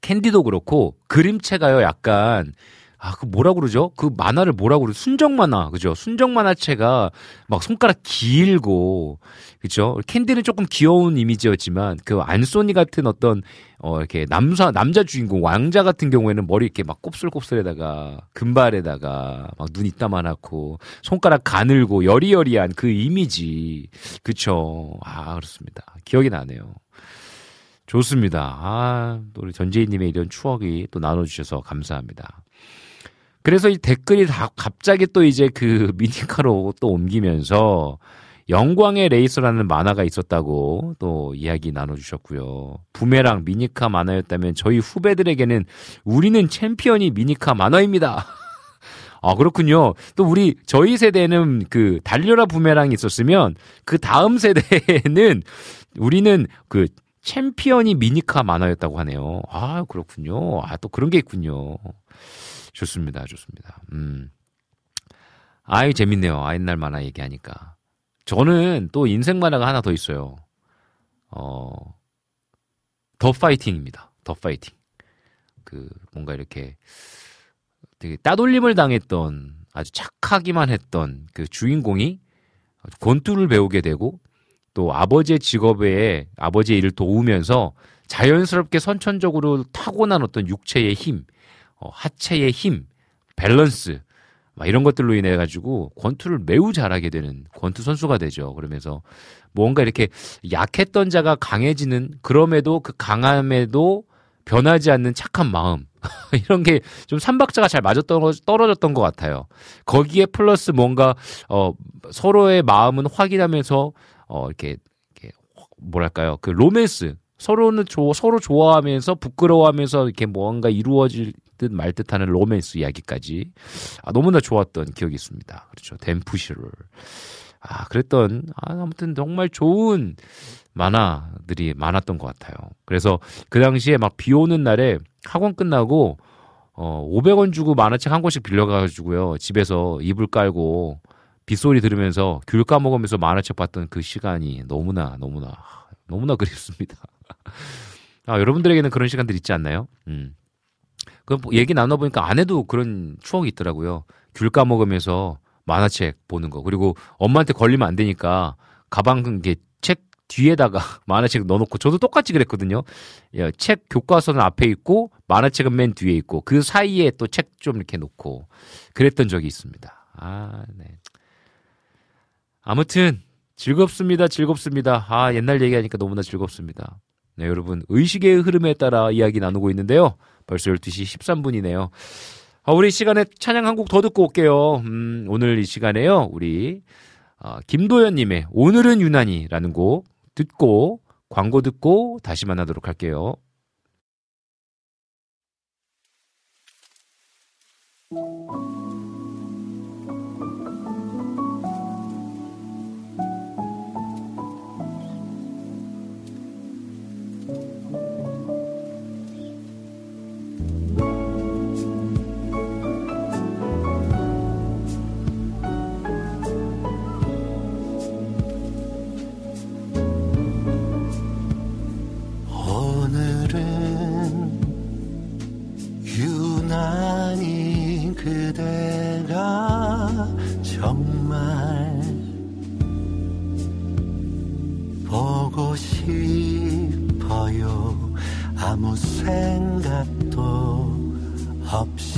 캔디도 그렇고, 그림체가요, 약간 아, 그 뭐라 그러죠? 그 만화를 뭐라 그러 순정 만화, 그죠? 순정 만화체가 막 손가락 길고, 그죠? 캔디는 조금 귀여운 이미지였지만, 그 안소니 같은 어떤, 어, 이렇게 남사, 남자 주인공, 왕자 같은 경우에는 머리 이렇게 막 곱슬곱슬에다가, 금발에다가, 막 눈 이따만하고, 손가락 가늘고, 여리여리한 그 이미지. 그쵸? 아, 그렇습니다. 기억이 나네요. 좋습니다. 아, 또 우리 전재희님의 이런 추억이 또 나눠주셔서 감사합니다. 그래서 이 댓글이 다 갑자기 또 이제 그 미니카로 또 옮기면서 영광의 레이서라는 만화가 있었다고 또 이야기 나눠주셨고요. 부메랑 미니카 만화였다면 저희 후배들에게는 우리는 챔피언이 미니카 만화입니다. 아, 그렇군요. 또 우리, 저희 세대는 그 달려라 부메랑이 있었으면 그 다음 세대에는 우리는 그 챔피언이 미니카 만화였다고 하네요. 아, 그렇군요. 아, 또 그런 게 있군요. 좋습니다. 좋습니다. 음. 아유, 재밌네요. 아, 옛날 만화 얘기하니까. 저는 또 인생 만화가 하나 더 있어요. 어, 더 파이팅입니다. 더 파이팅. 그, 뭔가 이렇게 되게 따돌림을 당했던 아주 착하기만 했던 그 주인공이 권투를 배우게 되고 또 아버지의 직업에 아버지의 일을 도우면서 자연스럽게 선천적으로 타고난 어떤 육체의 힘, 어, 하체의 힘, 밸런스 막 이런 것들로 인해 가지고 권투를 매우 잘하게 되는 권투 선수가 되죠. 그러면서 뭔가 이렇게 약했던 자가 강해지는 그럼에도 그 강함에도 변하지 않는 착한 마음 이런 게 좀 삼박자가 잘 맞아 떨어졌던 것 같아요. 거기에 플러스 뭔가 어 서로의 마음은 확인하면서 어 이렇게, 이렇게 뭐랄까요 그 로맨스 서로는 조, 서로 좋아하면서 부끄러워하면서 이렇게 뭔가 이루어질 듯 말 듯하는 로맨스 이야기까지 아, 너무나 좋았던 기억이 있습니다. 그렇죠. 댐프시를 아 그랬던 아, 아무튼 정말 좋은 만화들이 많았던 것 같아요. 그래서 그 당시에 막 비 오는 날에 학원 끝나고 어 500원 주고 만화책 한 권씩 빌려가지고요 집에서 이불 깔고 빗소리 들으면서 귤 까먹으면서 만화책 봤던 그 시간이 너무나 너무나 너무나 그립습니다. 아, 여러분들에게는 그런 시간들 있지 않나요? 음. 그 얘기 나눠보니까 아내도 그런 추억이 있더라고요. 귤 까먹으면서 만화책 보는 거. 그리고 엄마한테 걸리면 안 되니까 가방 이게 책 뒤에다가 만화책 넣어놓고 저도 똑같이 그랬거든요. 예, 책 교과서는 앞에 있고 만화책은 맨 뒤에 있고 그 사이에 또 책 좀 이렇게 놓고 그랬던 적이 있습니다. 아, 네. 아무튼 즐겁습니다. 즐겁습니다. 아, 옛날 얘기하니까 너무나 즐겁습니다. 네, 여러분. 의식의 흐름에 따라 이야기 나누고 있는데요. 벌써 12시 13분이네요. 아, 우리 시간에 찬양 한 곡 더 듣고 올게요. 음, 오늘 이 시간에요. 우리 어, 김도현님의 오늘은 유난히라는 곡 듣고 광고 듣고 다시 만나도록 할게요. 아무 생각도 없이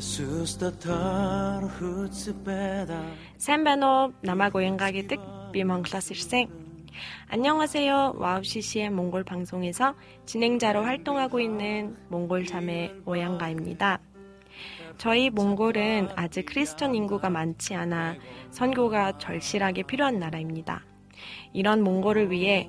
Jesus дотор хүзбэда Сайн байна уу? Намайг уянга гэдэг би Монголоос ирсэн. 안녕하세요. 와우 CCM 몽골 방송에서 진행자로 활동하고 있는 몽골 자매 오양가입니다. 저희 몽골은 아직 크리스천 인구가 많지 않아 선교가 절실하게 필요한 나라입니다. 이런 몽골을 위해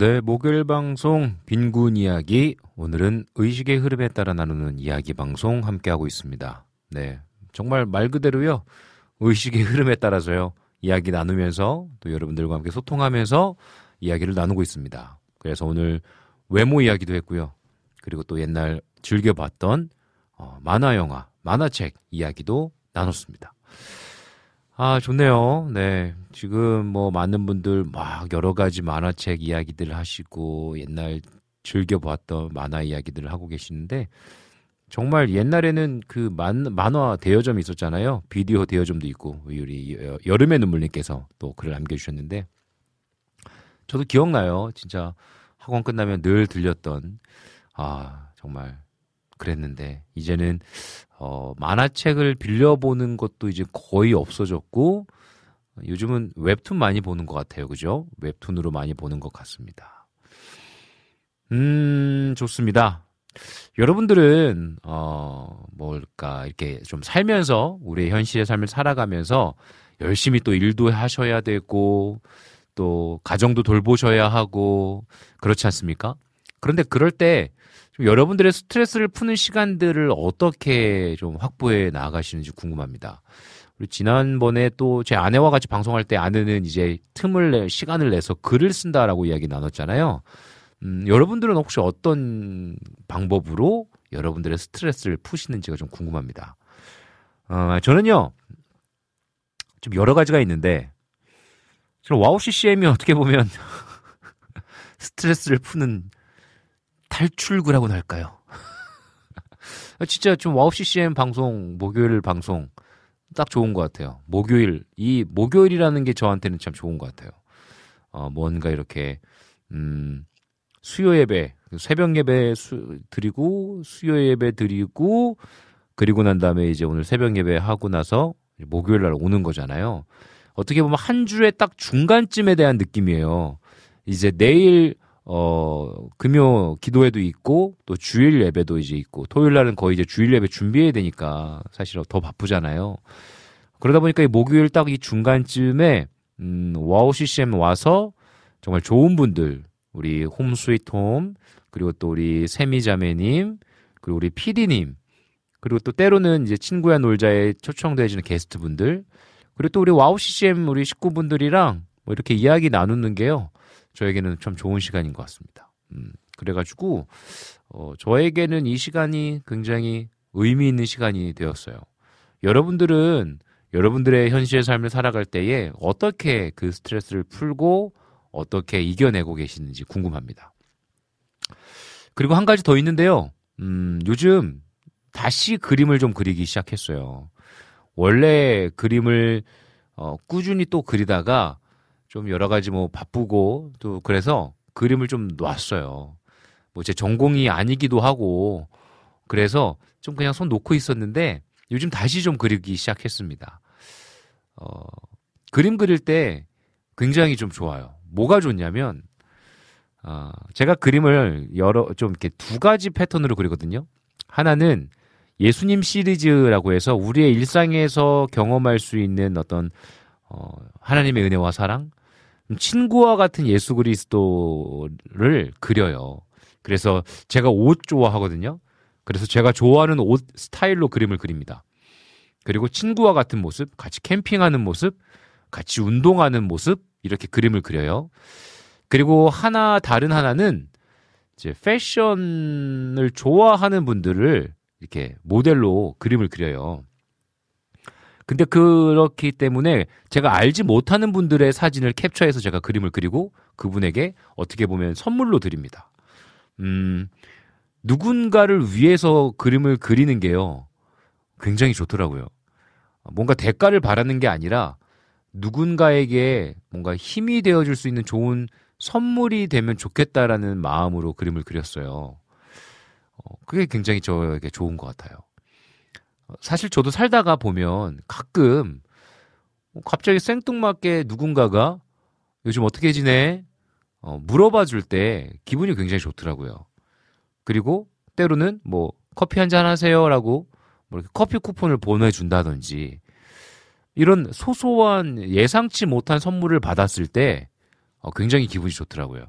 네, 목요일 방송 빈군 이야기. 오늘은 의식의 흐름에 따라 나누는 이야기 방송 함께하고 있습니다. 네, 정말 말 그대로요. 의식의 흐름에 따라서요. 이야기 나누면서 또 여러분들과 함께 소통하면서 이야기를 나누고 있습니다. 그래서 오늘 외모 이야기도 했고요. 그리고 또 옛날 즐겨봤던 어, 만화 영화, 만화책 이야기도 나눴습니다. 아, 좋네요. 네. 지금 뭐 많은 분들 막 여러 가지 만화책 이야기들 하시고 옛날 즐겨보았던 만화 이야기들을 하고 계시는데 정말 옛날에는 그 만, 만화 대여점이 있었잖아요. 비디오 대여점도 있고 우리 여름의 눈물님께서 또 글을 남겨주셨는데 저도 기억나요. 진짜 학원 끝나면 늘 들렸던 아 정말 그랬는데 이제는 어, 만화책을 빌려보는 것도 이제 거의 없어졌고 요즘은 웹툰 많이 보는 것 같아요. 그죠? 웹툰으로 많이 보는 것 같습니다. 음, 좋습니다. 여러분들은, 어, 뭘까, 이렇게 좀 살면서, 우리의 현실의 삶을 살아가면서 열심히 또 일도 하셔야 되고, 또 가정도 돌보셔야 하고, 그렇지 않습니까? 그런데 그럴 때 여러분들의 스트레스를 푸는 시간들을 어떻게 좀 확보해 나가시는지 궁금합니다. 우리 지난번에 또 제 아내와 같이 방송할 때 아내는 이제 틈을 내 시간을 내서 글을 쓴다라고 이야기 나눴잖아요. 음, 여러분들은 혹시 어떤 방법으로 여러분들의 스트레스를 푸시는지가 좀 궁금합니다. 어, 저는요, 좀 여러 가지가 있는데, 저는 와우 CCM이 어떻게 보면 스트레스를 푸는 탈출구라고나 할까요? 진짜 좀 와우 CCM 방송, 목요일 방송 딱 좋은 것 같아요. 목요일, 이 목요일이라는 게 저한테는 참 좋은 것 같아요. 어, 뭔가 이렇게, 음, 수요 예배, 새벽 예배 수, 드리고, 수요 예배 드리고, 그리고 난 다음에 이제 오늘 새벽 예배 하고 나서 목요일 날 오는 거잖아요. 어떻게 보면 한 주의 딱 중간쯤에 대한 느낌이에요. 이제 내일 어, 금요 기도회도 있고, 또 주일 예배도 이제 있고, 토요일 날은 거의 이제 주일 예배 준비해야 되니까, 사실 더 바쁘잖아요. 그러다 보니까 이 목요일 딱 이 중간쯤에, 음, 와우 CCM 와서, 정말 좋은 분들, 우리 홈 스위트 홈, 그리고 또 우리 세미 자매님, 그리고 우리 피디님, 그리고 또 때로는 이제 친구야 놀자에 초청돼주는 게스트 분들, 그리고 또 우리 와우 CCM 우리 식구분들이랑 뭐 이렇게 이야기 나누는 게요. 저에게는 참 좋은 시간인 것 같습니다. 음, 그래가지고, 어, 저에게는 이 시간이 굉장히 의미 있는 시간이 되었어요. 여러분들은 여러분들의 현실의 삶을 살아갈 때에 어떻게 그 스트레스를 풀고 어떻게 이겨내고 계시는지 궁금합니다. 그리고 한 가지 더 있는데요. 음, 요즘 다시 그림을 좀 그리기 시작했어요. 원래 그림을 어, 꾸준히 또 그리다가 좀 여러 가지 뭐 바쁘고 또 그래서 그림을 좀 놨어요. 뭐 제 전공이 아니기도 하고 그래서 좀 그냥 손 놓고 있었는데 요즘 다시 좀 그리기 시작했습니다. 어, 그림 그릴 때 굉장히 좀 좋아요. 뭐가 좋냐면 어, 제가 그림을 여러 좀 이렇게 두 가지 패턴으로 그리거든요. 하나는 예수님 시리즈라고 해서 우리의 일상에서 경험할 수 있는 어떤 어, 하나님의 은혜와 사랑, 친구와 같은 예수 그리스도를 그려요. 그래서 제가 옷 좋아하거든요. 그래서 제가 좋아하는 옷 스타일로 그림을 그립니다. 그리고 친구와 같은 모습, 같이 캠핑하는 모습, 같이 운동하는 모습, 이렇게 그림을 그려요. 그리고 하나, 다른 하나는 이제 패션을 좋아하는 분들을 이렇게 모델로 그림을 그려요. 근데 그렇기 때문에 제가 알지 못하는 분들의 사진을 캡처해서 제가 그림을 그리고 그분에게 어떻게 보면 선물로 드립니다. 음, 누군가를 위해서 그림을 그리는 게요. 굉장히 좋더라고요. 뭔가 대가를 바라는 게 아니라 누군가에게 뭔가 힘이 되어줄 수 있는 좋은 선물이 되면 좋겠다라는 마음으로 그림을 그렸어요. 어, 그게 굉장히 저에게 좋은 것 같아요. 어, 사실 저도 살다가 보면 가끔 뭐 갑자기 생뚱맞게 누군가가 요즘 어떻게 지내? 어, 물어봐 줄 때 기분이 굉장히 좋더라고요. 그리고 때로는 뭐 커피 한 잔 하세요라고 뭐 이렇게 커피 쿠폰을 보내준다든지 이런 소소한 예상치 못한 선물을 받았을 때 어, 굉장히 기분이 좋더라고요.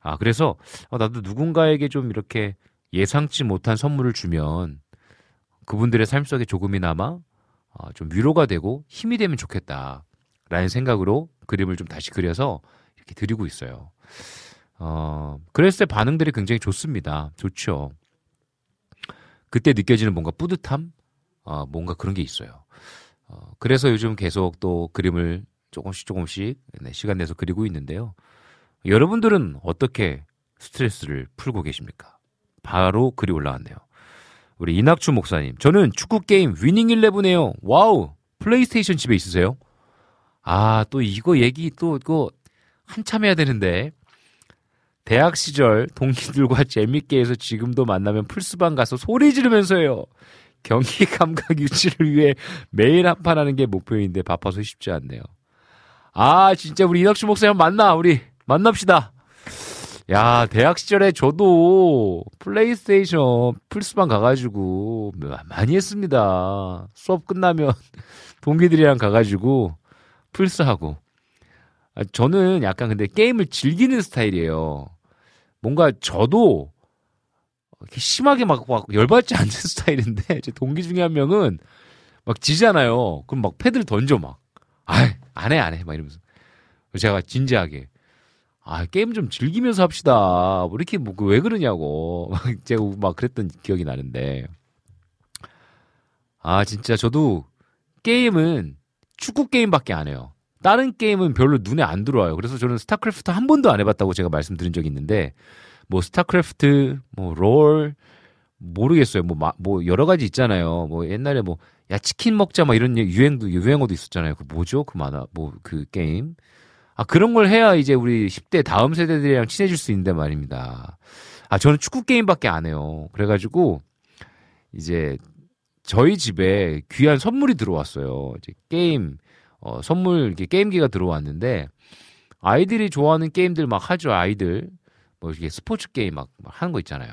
아 그래서 어, 나도 누군가에게 좀 이렇게 예상치 못한 선물을 주면 그분들의 삶 속에 조금이나마 어, 좀 위로가 되고 힘이 되면 좋겠다라는 생각으로 그림을 좀 다시 그려서 이렇게 드리고 있어요. 어, 그랬을 때 반응들이 굉장히 좋습니다. 좋죠. 그때 느껴지는 뭔가 뿌듯함? 어, 뭔가 그런 게 있어요. 어, 그래서 요즘 계속 또 그림을 조금씩 조금씩 네, 시간 내서 그리고 있는데요. 여러분들은 어떻게 스트레스를 풀고 계십니까? 바로 글이 올라왔네요. 우리 이낙주 목사님. 저는 축구 게임 위닝 11에요. 와우. 플레이스테이션 집에 있으세요? 아, 또 이거 얘기 또 이거 한참 해야 되는데. 대학 시절 동기들과 재밌게 해서 지금도 만나면 플스방 가서 소리 지르면서 해요. 경기 감각 유지를 위해 매일 한판 하는 게 목표인데 바빠서 쉽지 않네요. 아, 진짜 우리 이낙주 목사님 만나. 우리 만납시다. 야, 대학 시절에 저도 플레이스테이션 플스방 가가지고 많이 했습니다. 수업 끝나면 동기들이랑 가가지고 플스하고. 아, 저는 약간 근데 게임을 즐기는 스타일이에요. 뭔가 저도 심하게 막, 막 열받지 않는 스타일인데 제 동기 중에 한 명은 막 지잖아요. 그럼 막 패드를 던져 막. 아이, 안 해, 안 해. 막 이러면서. 제가 진지하게. 아, 게임 좀 즐기면서 합시다. 뭐 이렇게 뭐 왜 그러냐고. 막 제가 막 그랬던 기억이 나는데. 아, 진짜 저도 게임은 축구 게임밖에 안 해요. 다른 게임은 별로 눈에 안 들어와요. 그래서 저는 스타크래프트 한 번도 안 해봤다고 제가 말씀드린 적이 있는데, 뭐 스타크래프트, 뭐 롤, 모르겠어요. 뭐, 뭐 여러 가지 있잖아요. 뭐 옛날에 뭐, 야, 치킨 먹자, 막 이런 유행도, 유행어도 있었잖아요. 그 뭐죠? 그 만화, 뭐 그 게임. 아, 그런 걸 해야 이제 우리 10대 다음 세대들이랑 친해질 수 있는데 말입니다. 아, 저는 축구 게임밖에 안 해요. 그래가지고, 이제, 저희 집에 귀한 선물이 들어왔어요. 이제 게임, 어, 선물, 이렇게 게임기가 들어왔는데, 아이들이 좋아하는 게임들 막 하죠, 아이들. 뭐, 이렇게 스포츠 게임 막, 막 하는 거 있잖아요.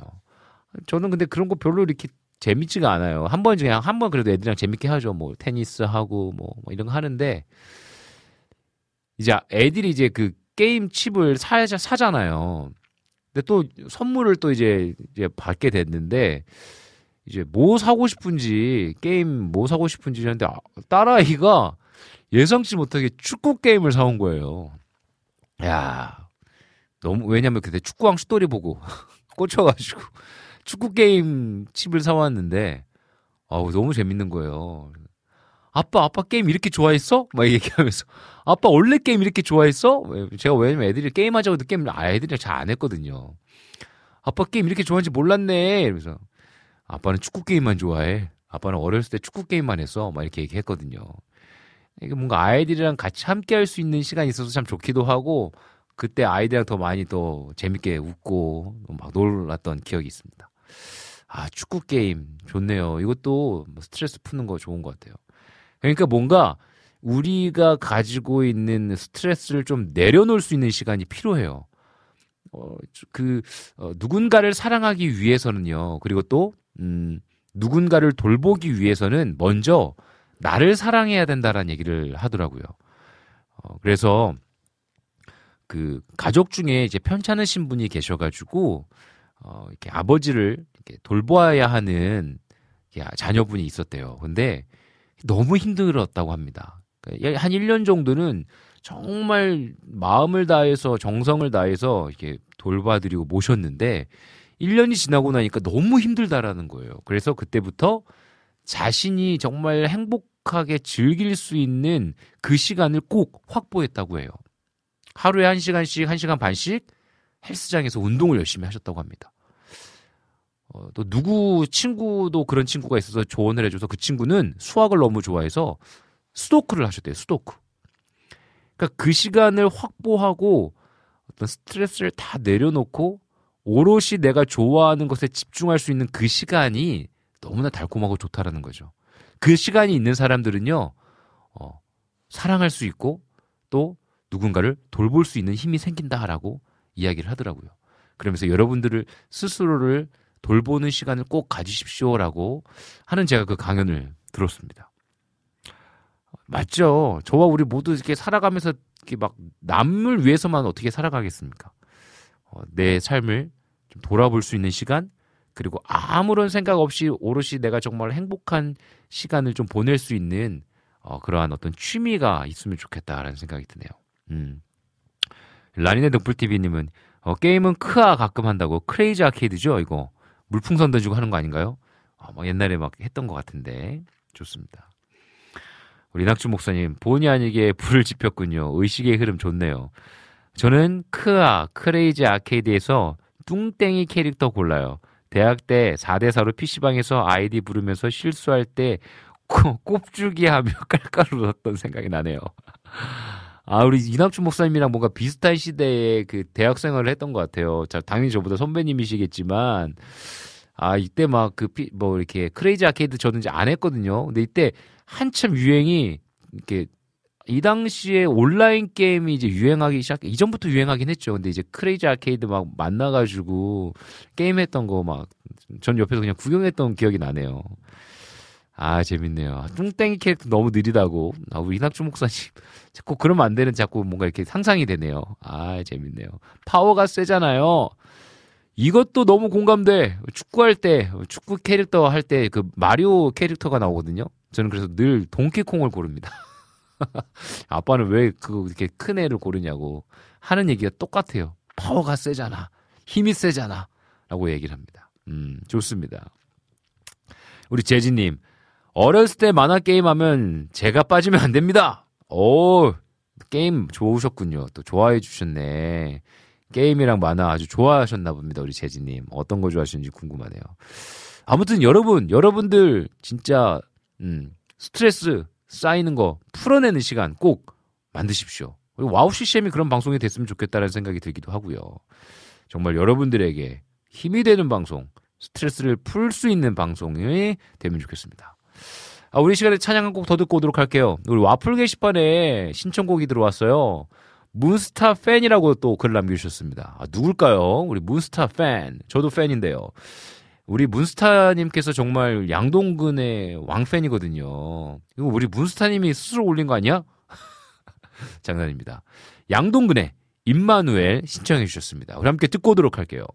저는 근데 그런 거 별로 이렇게 재밌지가 않아요. 한 번 그냥 한 번 그래도 애들이랑 재밌게 하죠. 뭐, 테니스 하고, 뭐, 뭐 이런 거 하는데, 이제 애들이 이제 그 게임 칩을 사, 사잖아요. 근데 또 선물을 또 이제, 이제 받게 됐는데, 이제 뭐 사고 싶은지, 게임 뭐 사고 싶은지 하는데, 아, 딸아이가 예상치 못하게 축구 게임을 사온 거예요. 야 너무, 왜냐면 그때 축구왕 슛돌이 보고 꽂혀가지고 축구 게임 칩을 사왔는데, 아우, 너무 재밌는 거예요. 아빠, 아빠 게임 이렇게 좋아했어? 막 얘기하면서. 아빠 원래 게임 이렇게 좋아했어? 제가 왜냐면 애들이 게임하자고 해도 게임을 아, 애들이랑 잘안 했거든요. 아빠 게임 이렇게 좋아하는지 몰랐네. 이러면서 아빠는 축구 게임만 좋아해. 아빠는 어렸을 때 축구 게임만 했어. 막 이렇게 얘기했거든요. 이게 뭔가 아이들이랑 같이 함께 할 수 있는 시간이 있어서 참 좋기도 하고 그때 아이들이랑 더 많이 더 재밌게 웃고 막 놀았던 기억이 있습니다. 아, 축구 게임 좋네요. 이것도 뭐 스트레스 푸는 거 좋은 것 같아요. 그러니까 뭔가 우리가 가지고 있는 스트레스를 좀 내려놓을 수 있는 시간이 필요해요. 어, 그, 어, 누군가를 사랑하기 위해서는요. 그리고 또, 음, 누군가를 돌보기 위해서는 먼저 나를 사랑해야 된다라는 얘기를 하더라고요. 어, 그래서 그 가족 중에 이제 편찮으신 분이 계셔가지고 어, 이렇게 아버지를 이렇게 돌보아야 하는 자녀분이 있었대요. 근데 너무 힘들었다고 합니다. 그러니까 한 1년 정도는 정말 마음을 다해서 정성을 다해서 이렇게 돌봐드리고 모셨는데 1년이 지나고 나니까 너무 힘들다라는 거예요. 그래서 그때부터 자신이 정말 행복하게 즐길 수 있는 그 시간을 꼭 확보했다고 해요. 하루에 한 시간씩, 한 시간 반씩 헬스장에서 운동을 열심히 하셨다고 합니다. 어, 또 누구 친구도 그런 친구가 있어서 조언을 해줘서 그 친구는 수학을 너무 좋아해서 수도크를 하셨대요. 수도크. 그러니까 그 시간을 확보하고 어떤 스트레스를 다 내려놓고 오롯이 내가 좋아하는 것에 집중할 수 있는 그 시간이 너무나 달콤하고 좋다라는 거죠. 그 시간이 있는 사람들은요, 어, 사랑할 수 있고 또 누군가를 돌볼 수 있는 힘이 생긴다라고 이야기를 하더라고요. 그러면서 여러분들을 스스로를 돌보는 시간을 꼭 가지십시오라고 하는 제가 그 강연을 들었습니다. 맞죠. 저와 우리 모두 이렇게 살아가면서 이렇게 막 남을 위해서만 어떻게 살아가겠습니까? 어, 내 삶을 좀 돌아볼 수 있는 시간, 그리고 아무런 생각 없이 오롯이 내가 정말 행복한 시간을 좀 보낼 수 있는 어, 그러한 어떤 취미가 있으면 좋겠다라는 생각이 드네요. 음. 라니네 덕불TV님은 어, 게임은 크아 가끔 한다고 크레이지 아케이드죠 이거 물풍선 던지고 하는 거 아닌가요? 어, 막 옛날에 막 했던 것 같은데 좋습니다. 우리 낙주 목사님 본의 아니게 불을 지폈군요. 의식의 흐름 좋네요. 저는 크아 크레이지 아케이드에서 뚱땡이 캐릭터 골라요. 대학 때 4대4로 PC방에서 아이디 부르면서 실수할 때 꼽주기 하며 깔깔 웃었던 생각이 나네요. 아, 우리 이낙준 목사님이랑 뭔가 비슷한 시대에 그 대학 생활을 했던 것 같아요. 자, 당연히 저보다 선배님이시겠지만, 아, 이때 막 그, 뭐, 이렇게 Crazy Arcade 저는 이제 안 했거든요. 근데 이때 한참 유행이, 이렇게, 이 당시에 온라인 게임이 이제 유행하기 시작, 이전부터 유행하긴 했죠. 근데 이제 Crazy Arcade 막 만나가지고 게임했던 거 막, 전 옆에서 그냥 구경했던 기억이 나네요. 아, 재밌네요. 뚱땡이 캐릭터 너무 느리다고. 아, 우리 이낙준 목사님. 자꾸 그러면 안 되는 자꾸 뭔가 이렇게 상상이 되네요. 아, 재밌네요. 파워가 세잖아요. 이것도 너무 공감돼. 축구할 때, 축구 캐릭터 할 때 그 마리오 캐릭터가 나오거든요. 저는 그래서 늘 동키콩을 고릅니다. 아빠는 왜 그 이렇게 큰 애를 고르냐고 하는 얘기가 똑같아요. 파워가 세잖아. 힘이 세잖아. 라고 얘기를 합니다. 음, 좋습니다. 우리 재진님, 어렸을 때 만화 게임 하면 제가 빠지면 안 됩니다. 오, 게임 좋으셨군요. 또 좋아해 주셨네. 게임이랑 만화 아주 좋아하셨나 봅니다. 우리 재진님. 어떤 거 좋아하시는지 궁금하네요. 아무튼 여러분, 여러분들 진짜, 음, 스트레스 쌓이는 거 풀어내는 시간 꼭 만드십시오. 와우 CCM이 그런 방송이 됐으면 좋겠다는 생각이 들기도 하고요. 정말 여러분들에게 힘이 되는 방송, 스트레스를 풀 수 있는 방송이 되면 좋겠습니다. 아, 우리 시간에 찬양 한 곡 더 듣고 오도록 할게요. 우리 와플 게시판에 신청곡이 들어왔어요. 문스타 팬이라고 또 글 남겨주셨습니다. 아, 누굴까요? 우리 문스타 팬. 저도 팬인데요. 우리 문스타님께서 정말 양동근의 왕팬이거든요. 이거 우리 문스타님이 스스로 올린 거 아니야? 장난입니다. 양동근의 임마누엘 신청해 주셨습니다. 우리 함께 듣고 오도록 할게요.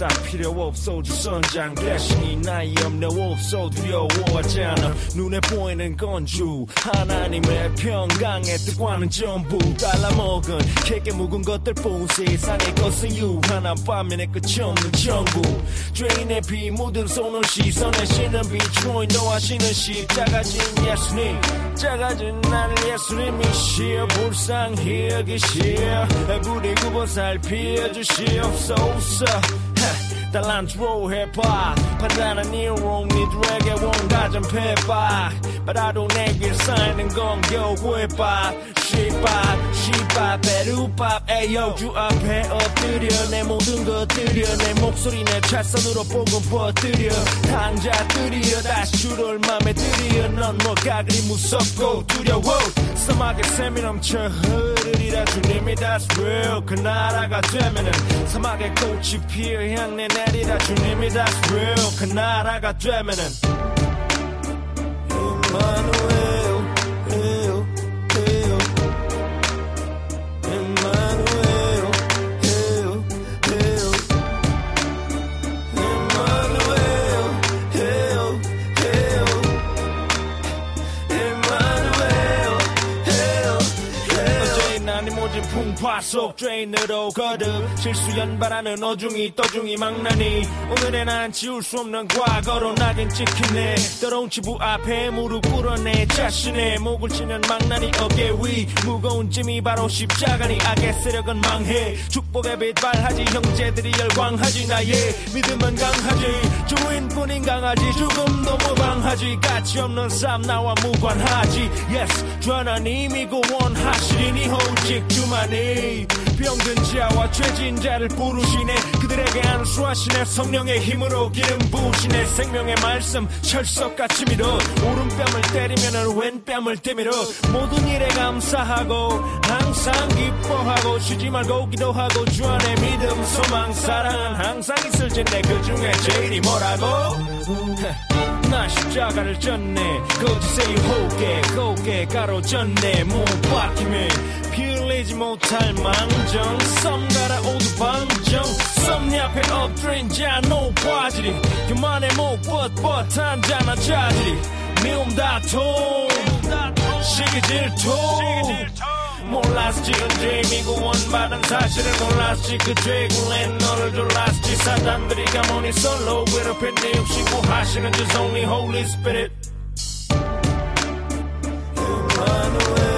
쌀 필요 없어. 주선장 대신이 나이 없네. 없어. 두려워하잖아. 눈에 보이는 건주. 하나님의 평강의 뜻과는 전부 달라먹은 캐게 묵은 것들 뿐 세상의 것은 유한한 반면에 끝이 없는 전부. 죄인의 피 묻은 손을 씻어내 신은 비추인 너하시는 십자가진 예수님. 작아진 나를 예수님이시여. 불쌍히 여기시여. 부디 구분 살피어 주시옵소서 달란 트로 해봐 판단한 이유로 니들에게 원가전 패봐 바라도 내길 쌓이는 건 겨우 해봐 시밥 시밥 베루밥 에요 주 앞에 엎드려 내 모든 것들여 내 목소리 내 찰선으로 복음 퍼뜨려 당자 들이여 다시 주를 맘에 들이여 넌 뭐가 그리 무섭고 두려워. 사막에 샘이 넘쳐 흐르리라 주님이 that's real. 그 나라가 되면은 사막에 꽃이 피어 향내 내리라 주님이 that's real. 그 나라가 되면은 모진 풍파 속 죄인으로 거듭 실수 연발하는 어중이 떠중이 망나니 오늘의 난 지울 수 없는 과거로 낙인 찍히네 더러운 치부 앞에 무릎 꿇어내 자신의 목을 치는 망나니 어깨 위 무거운 짐이 바로 십자가니 악의 세력은 망해 축복의 빛 발하지 형제들이 열광하지 나의 믿음은 강하지 주인뿐인 강하지 죽음도 무방하지 가치 없는 삶 나와 무관하지 yes 주 하나님이 구원하시리니 오직 주만이 병든 자와 죄진 자를 부르시네. 그들에게 안수하시네. 성령의 힘으로 기름 부으시네. 생명의 말씀 철석같이 밀어. 오른뺨을 때리면은 왼뺨을 때밀어 모든 일에 감사하고 항상 기뻐하고 쉬지 말고 기도하고 주 안에 믿음 소망 사랑은 항상 있을 텐데 그 중에 제일이 뭐라고 나 십자가를 졌네. 거짓의 유혹에 곱게 가로졌네. 못 박히면 피 흘리지 못할 망정. 썸 갈아오두 방정. 썸니 앞에 엎드린 자 노바지리. 교만의 목 뻣뻣한 자나 자지리 미움 다툼 시기 질투 몰랐지 언제 미고 원받은 사실을 몰랐지 그 죄군에 너를 졸랐지 사단들이 가만히 솔로 괴롭힌 내 욕심 구하시는 주 only Holy Spirit. Emmanuel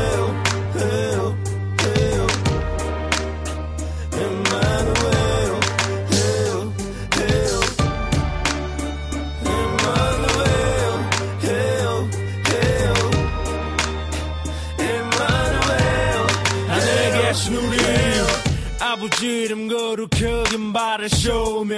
지 이름 거룩 여긴 발을 쏘며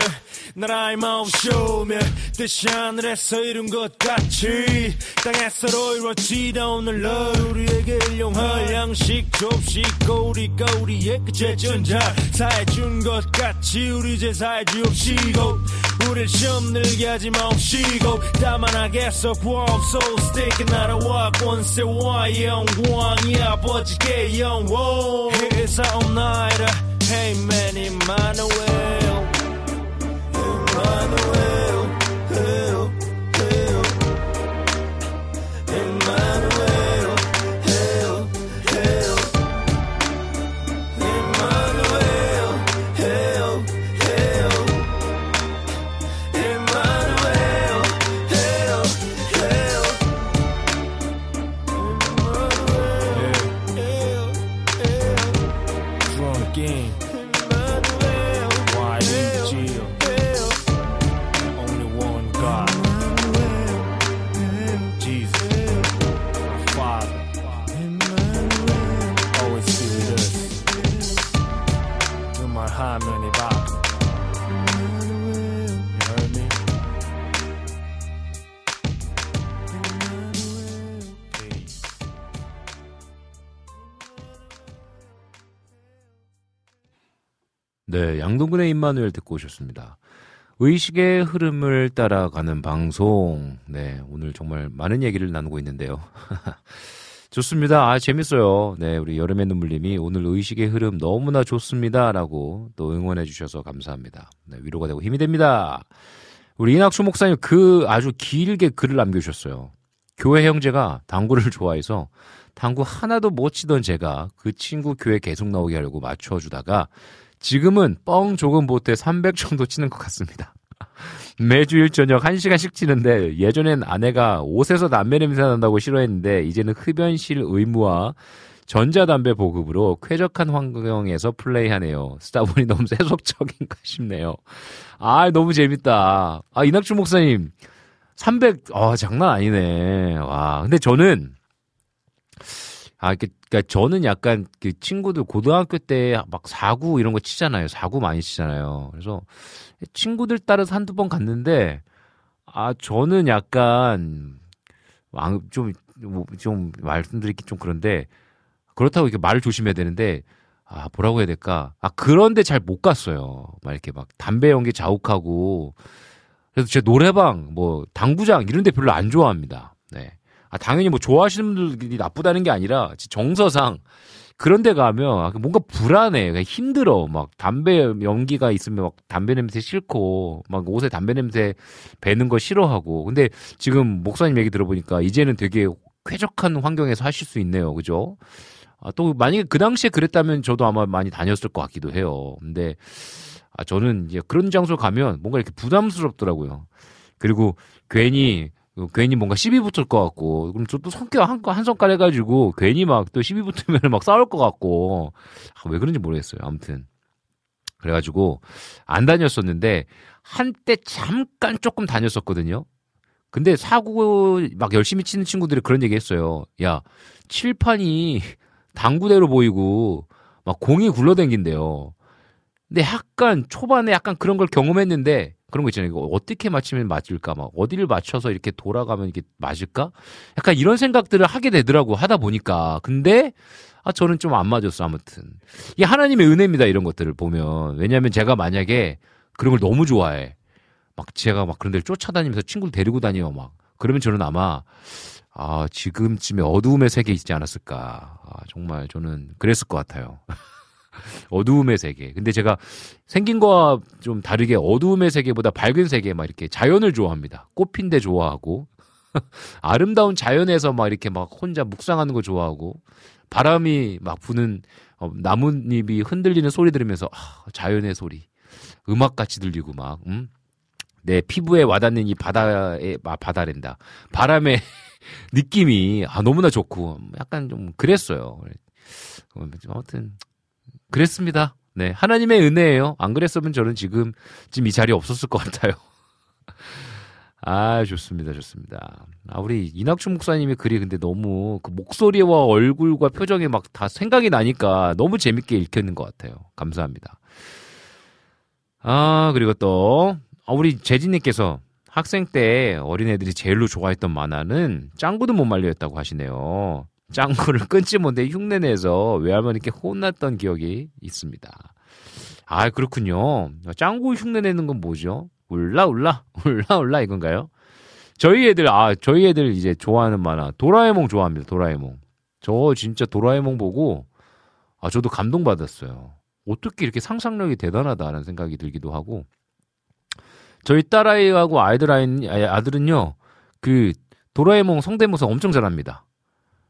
나라의 마음 쏘며 뜻이 하늘에서 이룬 것 같이 땅에서로 이루어지다 오늘 너 우리에게 일용할 양식 좁시고 우리가 우리의 그 제전자. 사해 준 것 같이 우리 제사해 주옵시고 우릴 시험 늘게 하지 마옵시고 다만 하겠어 구하옵소 스테이크 나라와 권세와 영광이 아버지께 영원. 회사옵나이 Hey man, Emmanuel. 네, 양동근의 임마누엘 듣고 오셨습니다. 의식의 흐름을 따라가는 방송. 네, 오늘 정말 많은 얘기를 나누고 있는데요. 좋습니다. 아, 재밌어요. 네, 우리 여름의 눈물님이 오늘 의식의 흐름 너무나 좋습니다. 라고 또 응원해 주셔서 감사합니다. 네, 위로가 되고 힘이 됩니다. 우리 이낙수 목사님 그 아주 길게 글을 남겨주셨어요. 교회 형제가 당구를 좋아해서 당구 하나도 못 치던 제가 그 친구 교회 계속 나오게 하려고 맞춰주다가 지금은 뻥 조금 보태 300 정도 치는 것 같습니다. 매주 일 저녁 1시간씩 치는데 예전엔 아내가 옷에서 담배 냄새 난다고 싫어했는데 이제는 흡연실 의무와 전자담배 보급으로 쾌적한 환경에서 플레이하네요. 쓰다 보니 너무 세속적인가 싶네요. 아, 너무 재밌다. 아, 이낙주 목사님. 300, 아, 장난 아니네. 와, 근데 저는, 아, 그, 그니까 저는 약간 그 친구들 고등학교 때 막 사구 이런 거 치잖아요. 사구 많이 치잖아요. 그래서 친구들 따라서 한두 번 갔는데, 아, 저는 약간, 좀, 뭐, 좀 말씀드리기 좀 그런데, 그렇다고 이렇게 말을 조심해야 되는데, 아, 뭐라고 해야 될까? 아, 그런데 잘 못 갔어요. 막 이렇게 막 담배 연기 자욱하고. 그래서 제 노래방, 뭐, 당구장 이런 데 별로 안 좋아합니다. 네. 아, 당연히 뭐 좋아하시는 분들이 나쁘다는 게 아니라 정서상 그런 데 가면 뭔가 불안해. 힘들어. 막 담배 연기가 있으면 막 담배 냄새 싫고 막 옷에 담배 냄새 배는 거 싫어하고. 근데 지금 목사님 얘기 들어보니까 이제는 되게 쾌적한 환경에서 하실 수 있네요. 그죠? 아, 또 만약에 그 당시에 그랬다면 저도 아마 많이 다녔을 것 같기도 해요. 근데 아, 저는 이제 그런 장소 가면 뭔가 이렇게 부담스럽더라고요. 그리고 괜히 괜히 뭔가 시비 붙을 것 같고 그럼 저도 성격 한, 한 손가락 해가지고 괜히 막 또 시비 붙으면 막 싸울 것 같고 아, 왜 그런지 모르겠어요. 아무튼 그래가지고 안 다녔었는데 한때 잠깐 조금 다녔었거든요. 근데 사고 막 열심히 치는 친구들이 그런 얘기 했어요. 야, 칠판이 당구대로 보이고 막 공이 굴러댕긴대요. 근데 약간 초반에 약간 그런 걸 경험했는데 그런 거 있잖아요. 이거 어떻게 맞추면 맞을까? 막 어디를 맞춰서 이렇게 돌아가면 이게 맞을까? 약간 이런 생각들을 하게 되더라고 하다 보니까. 근데 아 저는 좀 안 맞았어 아무튼. 이게 하나님의 은혜입니다 이런 것들을 보면. 왜냐하면 제가 만약에 그런 걸 너무 좋아해. 막 제가 막 그런 데를 쫓아다니면서 친구를 데리고 다녀요 막. 그러면 저는 아마 아, 지금쯤에 어두움의 세계 있지 않았을까. 아, 정말 저는 그랬을 것 같아요. 어두움의 세계. 근데 제가 생긴 거와 좀 다르게 어두움의 세계보다 밝은 세계 막 이렇게 자연을 좋아합니다. 꽃핀데 좋아하고 아름다운 자연에서 막 이렇게 막 혼자 묵상하는 거 좋아하고 바람이 막 부는 어, 나뭇잎이 흔들리는 소리 들으면서 아, 자연의 소리 음악 같이 들리고 막 음? 내 피부에 와닿는 이 바다에 아, 바다랜다 바람의 느낌이 아 너무나 좋고 약간 좀 그랬어요. 아무튼 그랬습니다. 네 하나님의 은혜예요. 안 그랬으면 저는 지금 지금 이 자리에 없었을 것 같아요. 아 좋습니다, 좋습니다. 아 우리 이낙춘 목사님의 글이 근데 너무 그 목소리와 얼굴과 표정이 막 다 생각이 나니까 너무 재밌게 읽혔는 것 같아요. 감사합니다. 아 그리고 또 아, 우리 재진님께서 학생 때 어린애들이 제일로 좋아했던 만화는 짱구도 못 말려였다고 하시네요. 짱구를 끊지 못해 흉내내서 외할머니께 혼났던 기억이 있습니다. 아, 그렇군요. 짱구 흉내내는 건 뭐죠? 울라, 울라, 울라, 울라 이건가요? 저희 애들, 아, 저희 애들 이제 좋아하는 만화. 도라에몽 좋아합니다, 도라에몽. 저 진짜 도라에몽 보고, 아, 저도 감동 받았어요. 어떻게 이렇게 상상력이 대단하다는 생각이 들기도 하고, 저희 딸아이하고 아이들 아이, 아들은요, 그, 도라에몽 성대모사 엄청 잘합니다.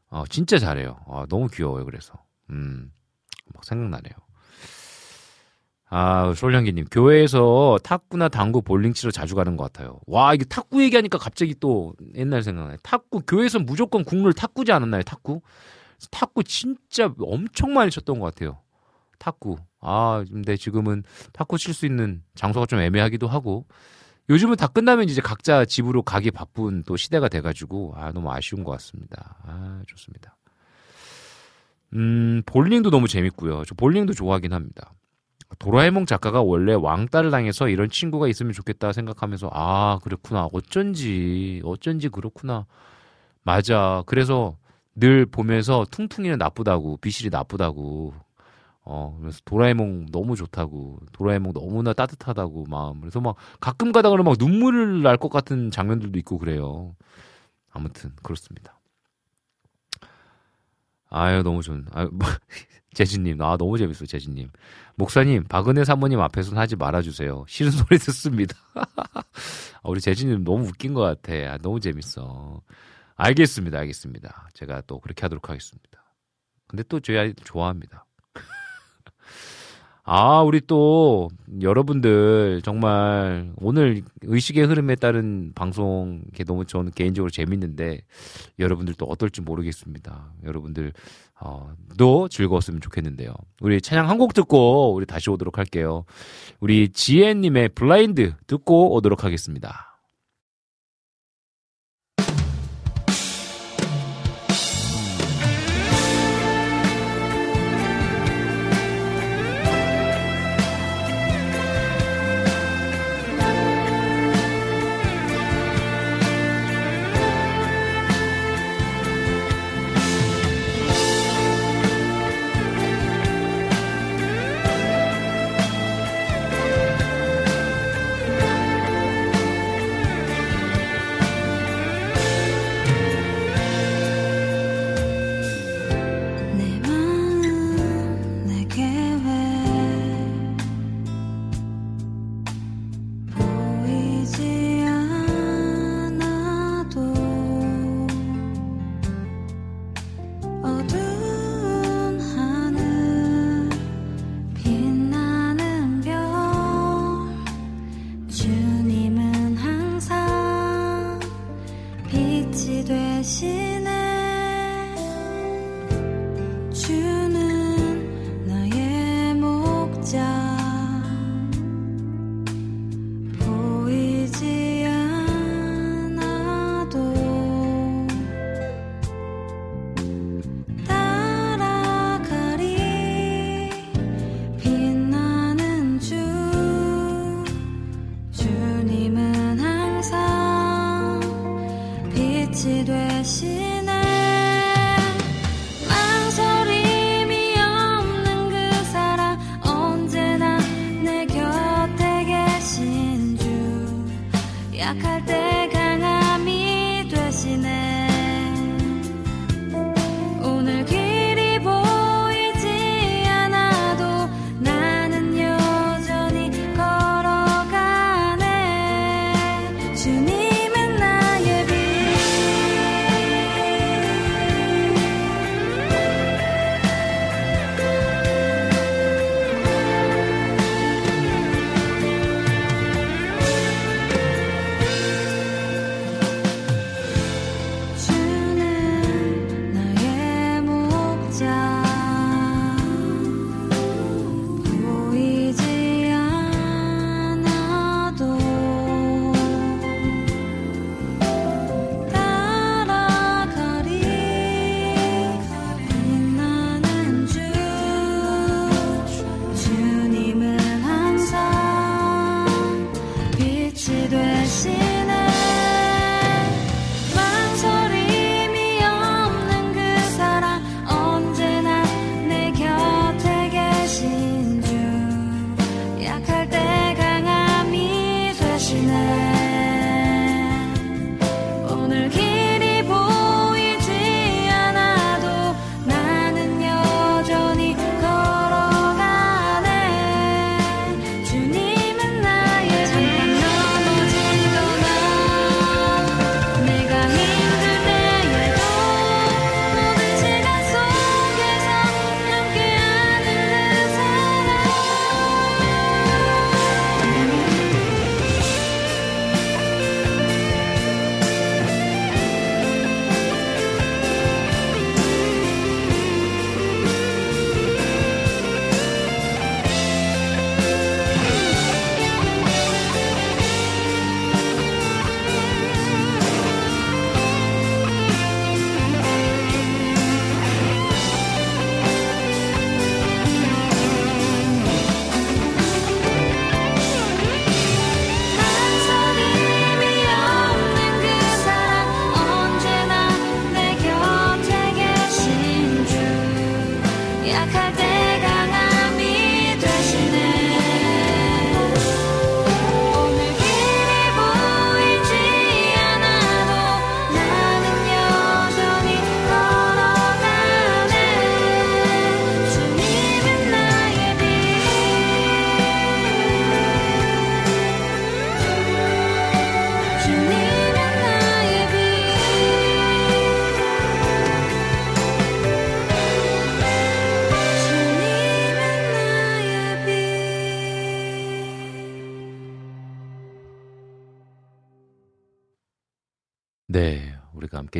어, 진짜 잘해요. 아, 너무 귀여워요, 그래서. 음, 막 생각나네요. 아, 솔량기님, 교회에서 탁구나 당구, 볼링 치러 자주 가는 것 같아요. 와, 이게 탁구 얘기하니까 갑자기 또 옛날 생각나요. 탁구, 교회에서 무조건 국룰 탁구지 않았나요, 탁구? 탁구 진짜 엄청 많이 쳤던 것 같아요. 탁구. 아, 근데 지금은 탁구 칠 수 있는 장소가 좀 애매하기도 하고 요즘은 다 끝나면 이제 각자 집으로 가기 바쁜 또 시대가 돼가지고 아 너무 아쉬운 것 같습니다. 아 좋습니다. 음 볼링도 너무 재밌고요. 저 볼링도 좋아하긴 합니다. 도라에몽 작가가 원래 왕따를 당해서 이런 친구가 있으면 좋겠다 생각하면서 아 그렇구나 어쩐지 어쩐지 그렇구나 맞아 그래서 늘 보면서 퉁퉁이는 나쁘다고 비실이 나쁘다고 어, 그래서 도라에몽 너무 좋다고, 도라에몽 너무나 따뜻하다고 마음. 그래서 막 가끔 가다가 막 눈물을 날것 같은 장면들도 있고 그래요. 아무튼 그렇습니다. 아유, 너무 좋은. 아유, 뭐, 재진님, 아, 너무 재밌어, 재진님. 목사님, 박은혜 사모님 앞에서는 하지 말아주세요. 싫은 소리 듣습니다. 아, 우리 재진님 너무 웃긴 것 같아. 아, 너무 재밌어. 알겠습니다, 알겠습니다. 제가 또 그렇게 하도록 하겠습니다. 근데 또 저희 아이들 좋아합니다. 아, 우리 또 여러분들 정말 오늘 의식의 흐름에 따른 방송 게 너무 저는 개인적으로 재밌는데 여러분들 또 어떨지 모르겠습니다. 여러분들 어, 도 즐거웠으면 좋겠는데요. 우리 찬양 한 곡 듣고 우리 다시 오도록 할게요. 우리 지혜님의 블라인드 듣고 오도록 하겠습니다.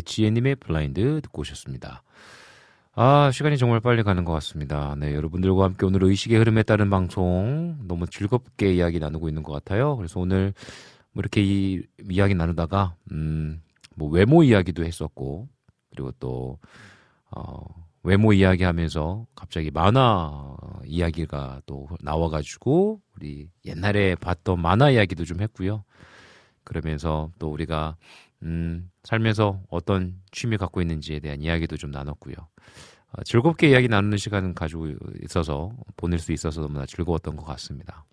지혜님의 블라인드 듣고 오셨습니다. 아, 시간이 정말 빨리 가는 것 같습니다. 네, 여러분들과 함께 오늘 의식의 흐름에 따른 방송 너무 즐겁게 이야기 나누고 있는 것 같아요. 그래서 오늘 뭐 이렇게 이 이야기 나누다가, 음, 뭐 외모 이야기도 했었고, 그리고 또, 어, 외모 이야기 하면서 갑자기 만화 이야기가 또 나와가지고, 우리 옛날에 봤던 만화 이야기도 좀 했고요. 그러면서 또 우리가 음, 살면서 어떤 취미 갖고 있는지에 대한 이야기도 좀 나눴고요. 어, 즐겁게 이야기 나누는 시간을 가지고 있어서 보낼 수 있어서 너무나 즐거웠던 것 같습니다.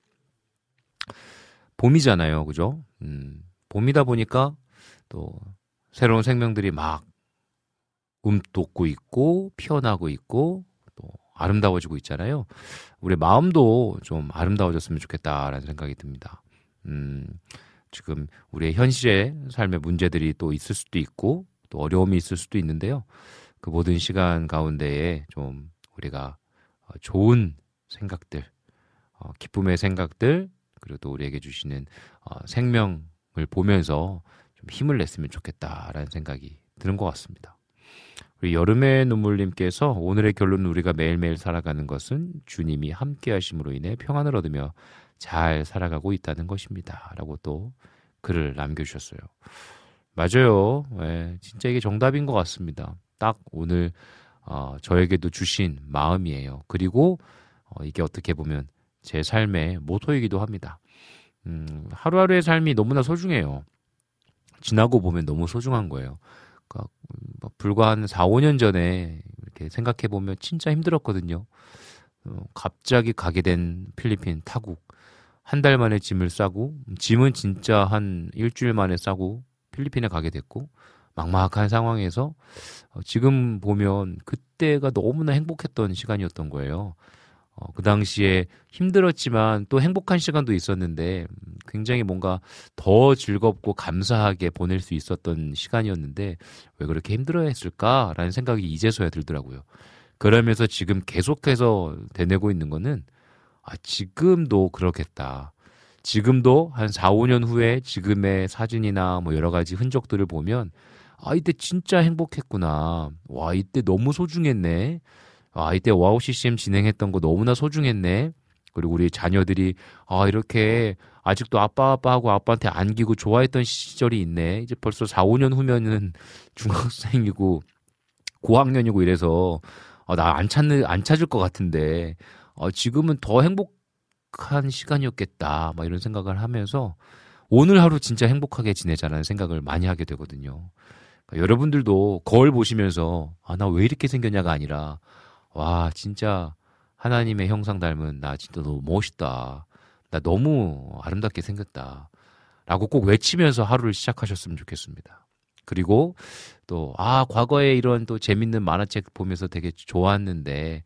봄이잖아요, 그죠? 음, 봄이다 보니까 또 새로운 생명들이 막 움돋고 있고 피어나고 있고 또 아름다워지고 있잖아요. 우리 마음도 좀 아름다워졌으면 좋겠다라는 생각이 듭니다. 음, 지금 우리의 현실의 삶의 문제들이 또 있을 수도 있고 또 어려움이 있을 수도 있는데요. 그 모든 시간 가운데에 좀 우리가 어, 좋은 생각들, 어, 기쁨의 생각들, 그리고 또 우리에게 주시는 어, 생명을 보면서 좀 힘을 냈으면 좋겠다라는 생각이 드는 것 같습니다. 우리 여름의 눈물님께서 오늘의 결론은 우리가 매일매일 살아가는 것은 주님이 함께 하심으로 인해 평안을 얻으며 잘 살아가고 있다는 것입니다. 라고 또 글을 남겨주셨어요. 맞아요. 네, 진짜 이게 정답인 것 같습니다. 딱 오늘 어, 저에게도 주신 마음이에요. 그리고 어, 이게 어떻게 보면 제 삶의 모토이기도 합니다. 음, 하루하루의 삶이 너무나 소중해요. 지나고 보면 너무 소중한 거예요. 그러니까 뭐 불과 한 4, 5년 전에 이렇게 생각해 보면 진짜 힘들었거든요. 어, 갑자기 가게 된 필리핀 타국. 한 달 만에 짐을 싸고 짐은 진짜 한 일주일 만에 싸고 필리핀에 가게 됐고 막막한 상황에서 어, 지금 보면 그때가 너무나 행복했던 시간이었던 거예요. 어, 그 당시에 힘들었지만 또 행복한 시간도 있었는데 음, 굉장히 뭔가 더 즐겁고 감사하게 보낼 수 있었던 시간이었는데 왜 그렇게 힘들어 했을까라는 생각이 이제서야 들더라고요. 그러면서 지금 계속해서 되뇌고 있는 거는 아, 지금도 그렇겠다. 지금도 한 4, 5년 후에 지금의 사진이나 뭐 여러 가지 흔적들을 보면 아, 이때 진짜 행복했구나. 와, 이때 너무 소중했네. 아, 이때 와우 CCM 진행했던 거 너무나 소중했네. 그리고 우리 자녀들이 아, 이렇게 아직도 아빠 아빠하고 아빠한테 안기고 좋아했던 시절이 있네. 이제 벌써 4, 5년 후면은 중학생이고 고학년이고 이래서 아, 나 안 찾는 안 찾을 것 같은데 어, 지금은 더 행복한 시간이었겠다. 막 이런 생각을 하면서 오늘 하루 진짜 행복하게 지내자라는 생각을 많이 하게 되거든요. 그러니까 여러분들도 거울 보시면서 아, 나 왜 이렇게 생겼냐가 아니라 와, 진짜 하나님의 형상 닮은 나 진짜 너무 멋있다. 나 너무 아름답게 생겼다. 라고 꼭 외치면서 하루를 시작하셨으면 좋겠습니다. 그리고 또, 아, 과거에 이런 또 재밌는 만화책 보면서 되게 좋았는데,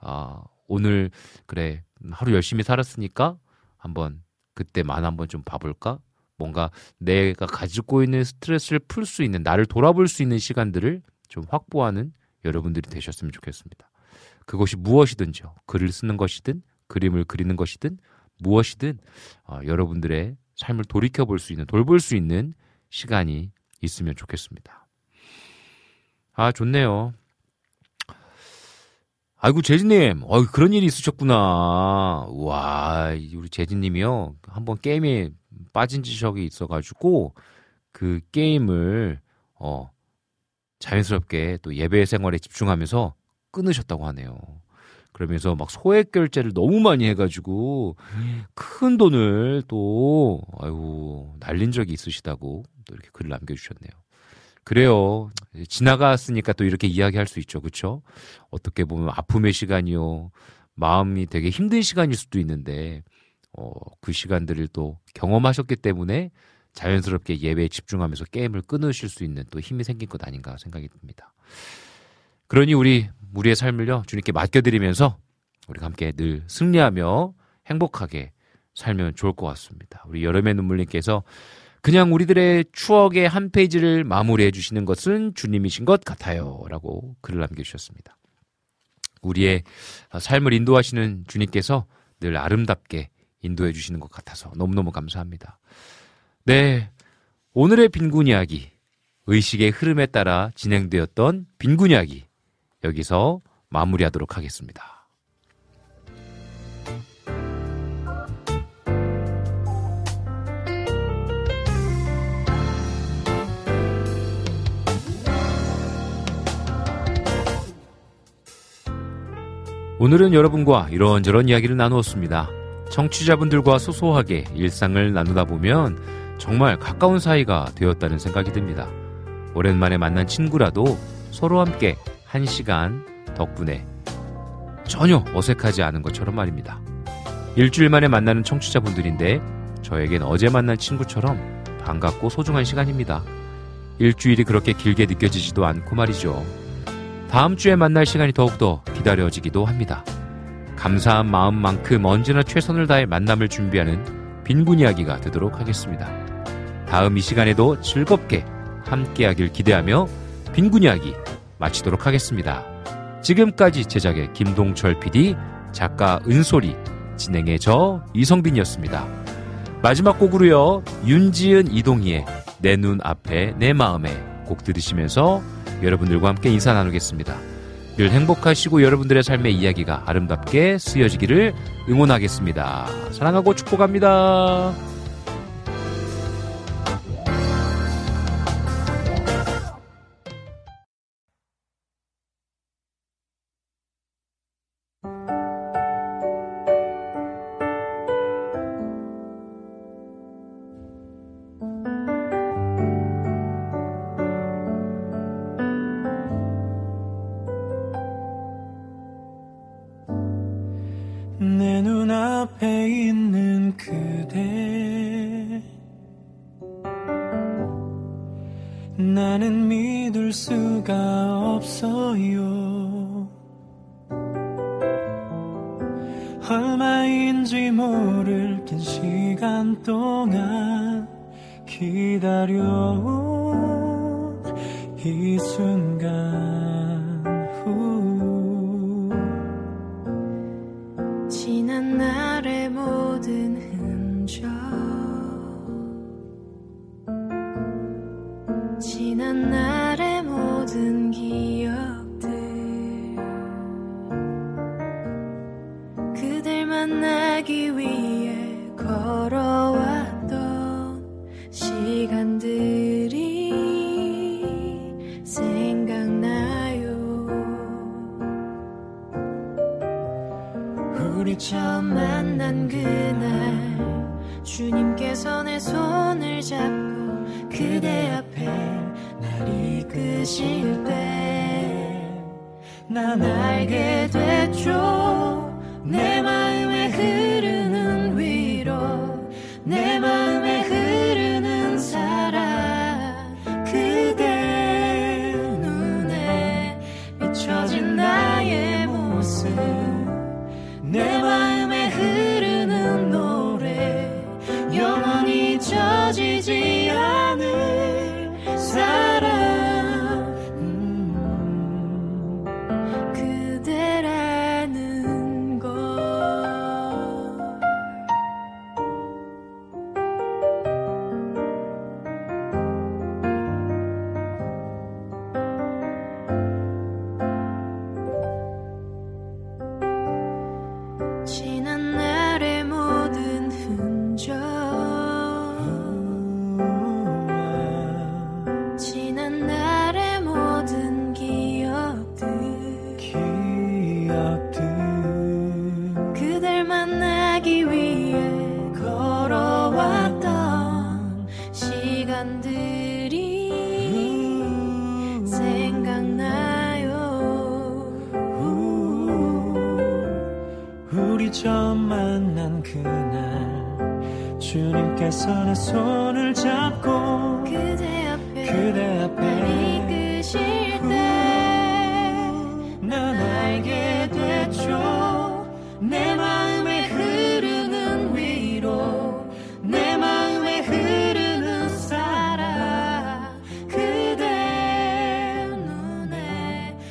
아, 오늘 그래 하루 열심히 살았으니까 한번 그때 만 한번 좀 봐볼까? 뭔가 내가 가지고 있는 스트레스를 풀 수 있는 나를 돌아볼 수 있는 시간들을 좀 확보하는 여러분들이 되셨으면 좋겠습니다. 그것이 무엇이든지요. 글을 쓰는 것이든 그림을 그리는 것이든 무엇이든 어, 여러분들의 삶을 돌이켜 볼 수 있는 돌볼 수 있는 시간이 있으면 좋겠습니다. 아 좋네요. 아이고 재진님, 어 그런 일이 있으셨구나. 와, 우리 재진님이요 한번 게임에 빠진 지적이 있어가지고 그 게임을 어 자연스럽게 또 예배 생활에 집중하면서 끊으셨다고 하네요. 그러면서 막 소액 결제를 너무 많이 해가지고 큰 돈을 또 아유 날린 적이 있으시다고 또 이렇게 글을 남겨주셨네요. 그래요. 지나갔으니까 또 이렇게 이야기할 수 있죠. 그렇죠? 어떻게 보면 아픔의 시간이요. 마음이 되게 힘든 시간일 수도 있는데 어, 그 시간들을 또 경험하셨기 때문에 자연스럽게 예배에 집중하면서 게임을 끊으실 수 있는 또 힘이 생긴 것 아닌가 생각이 듭니다. 그러니 우리 우리의 삶을요 주님께 맡겨드리면서 우리가 함께 늘 승리하며 행복하게 살면 좋을 것 같습니다. 우리 여름의 눈물님께서 그냥 우리들의 추억의 한 페이지를 마무리해 주시는 것은 주님이신 것 같아요. 라고 글을 남겨주셨습니다. 우리의 삶을 인도하시는 주님께서 늘 아름답게 인도해 주시는 것 같아서 너무너무 감사합니다. 네. 오늘의 빈곤 이야기. 의식의 흐름에 따라 진행되었던 빈곤 이야기 여기서 마무리하도록 하겠습니다. 오늘은 여러분과 이런저런 이야기를 나누었습니다. 청취자분들과 소소하게 일상을 나누다 보면 정말 가까운 사이가 되었다는 생각이 듭니다. 오랜만에 만난 친구라도 서로 함께 한 시간 덕분에 전혀 어색하지 않은 것처럼 말입니다. 일주일 만에 만나는 청취자분들인데 저에겐 어제 만난 친구처럼 반갑고 소중한 시간입니다. 일주일이 그렇게 길게 느껴지지도 않고 말이죠. 다음 주에 만날 시간이 더욱더 기다려지기도 합니다. 감사한 마음만큼 언제나 최선을 다해 만남을 준비하는 빈곤 이야기가 되도록 하겠습니다. 다음 이 시간에도 즐겁게 함께하길 기대하며 빈곤 이야기 마치도록 하겠습니다. 지금까지 제작의 김동철 PD, 작가 은솔이, 진행의 저 이성빈이었습니다. 마지막 곡으로요, 윤지은 이동희의 내 눈 앞에 내 마음에 곡 들으시면서 여러분들과 함께 인사 나누겠습니다. 늘 행복하시고 여러분들의 삶의 이야기가 아름답게 쓰여지기를 응원하겠습니다. 사랑하고 축복합니다.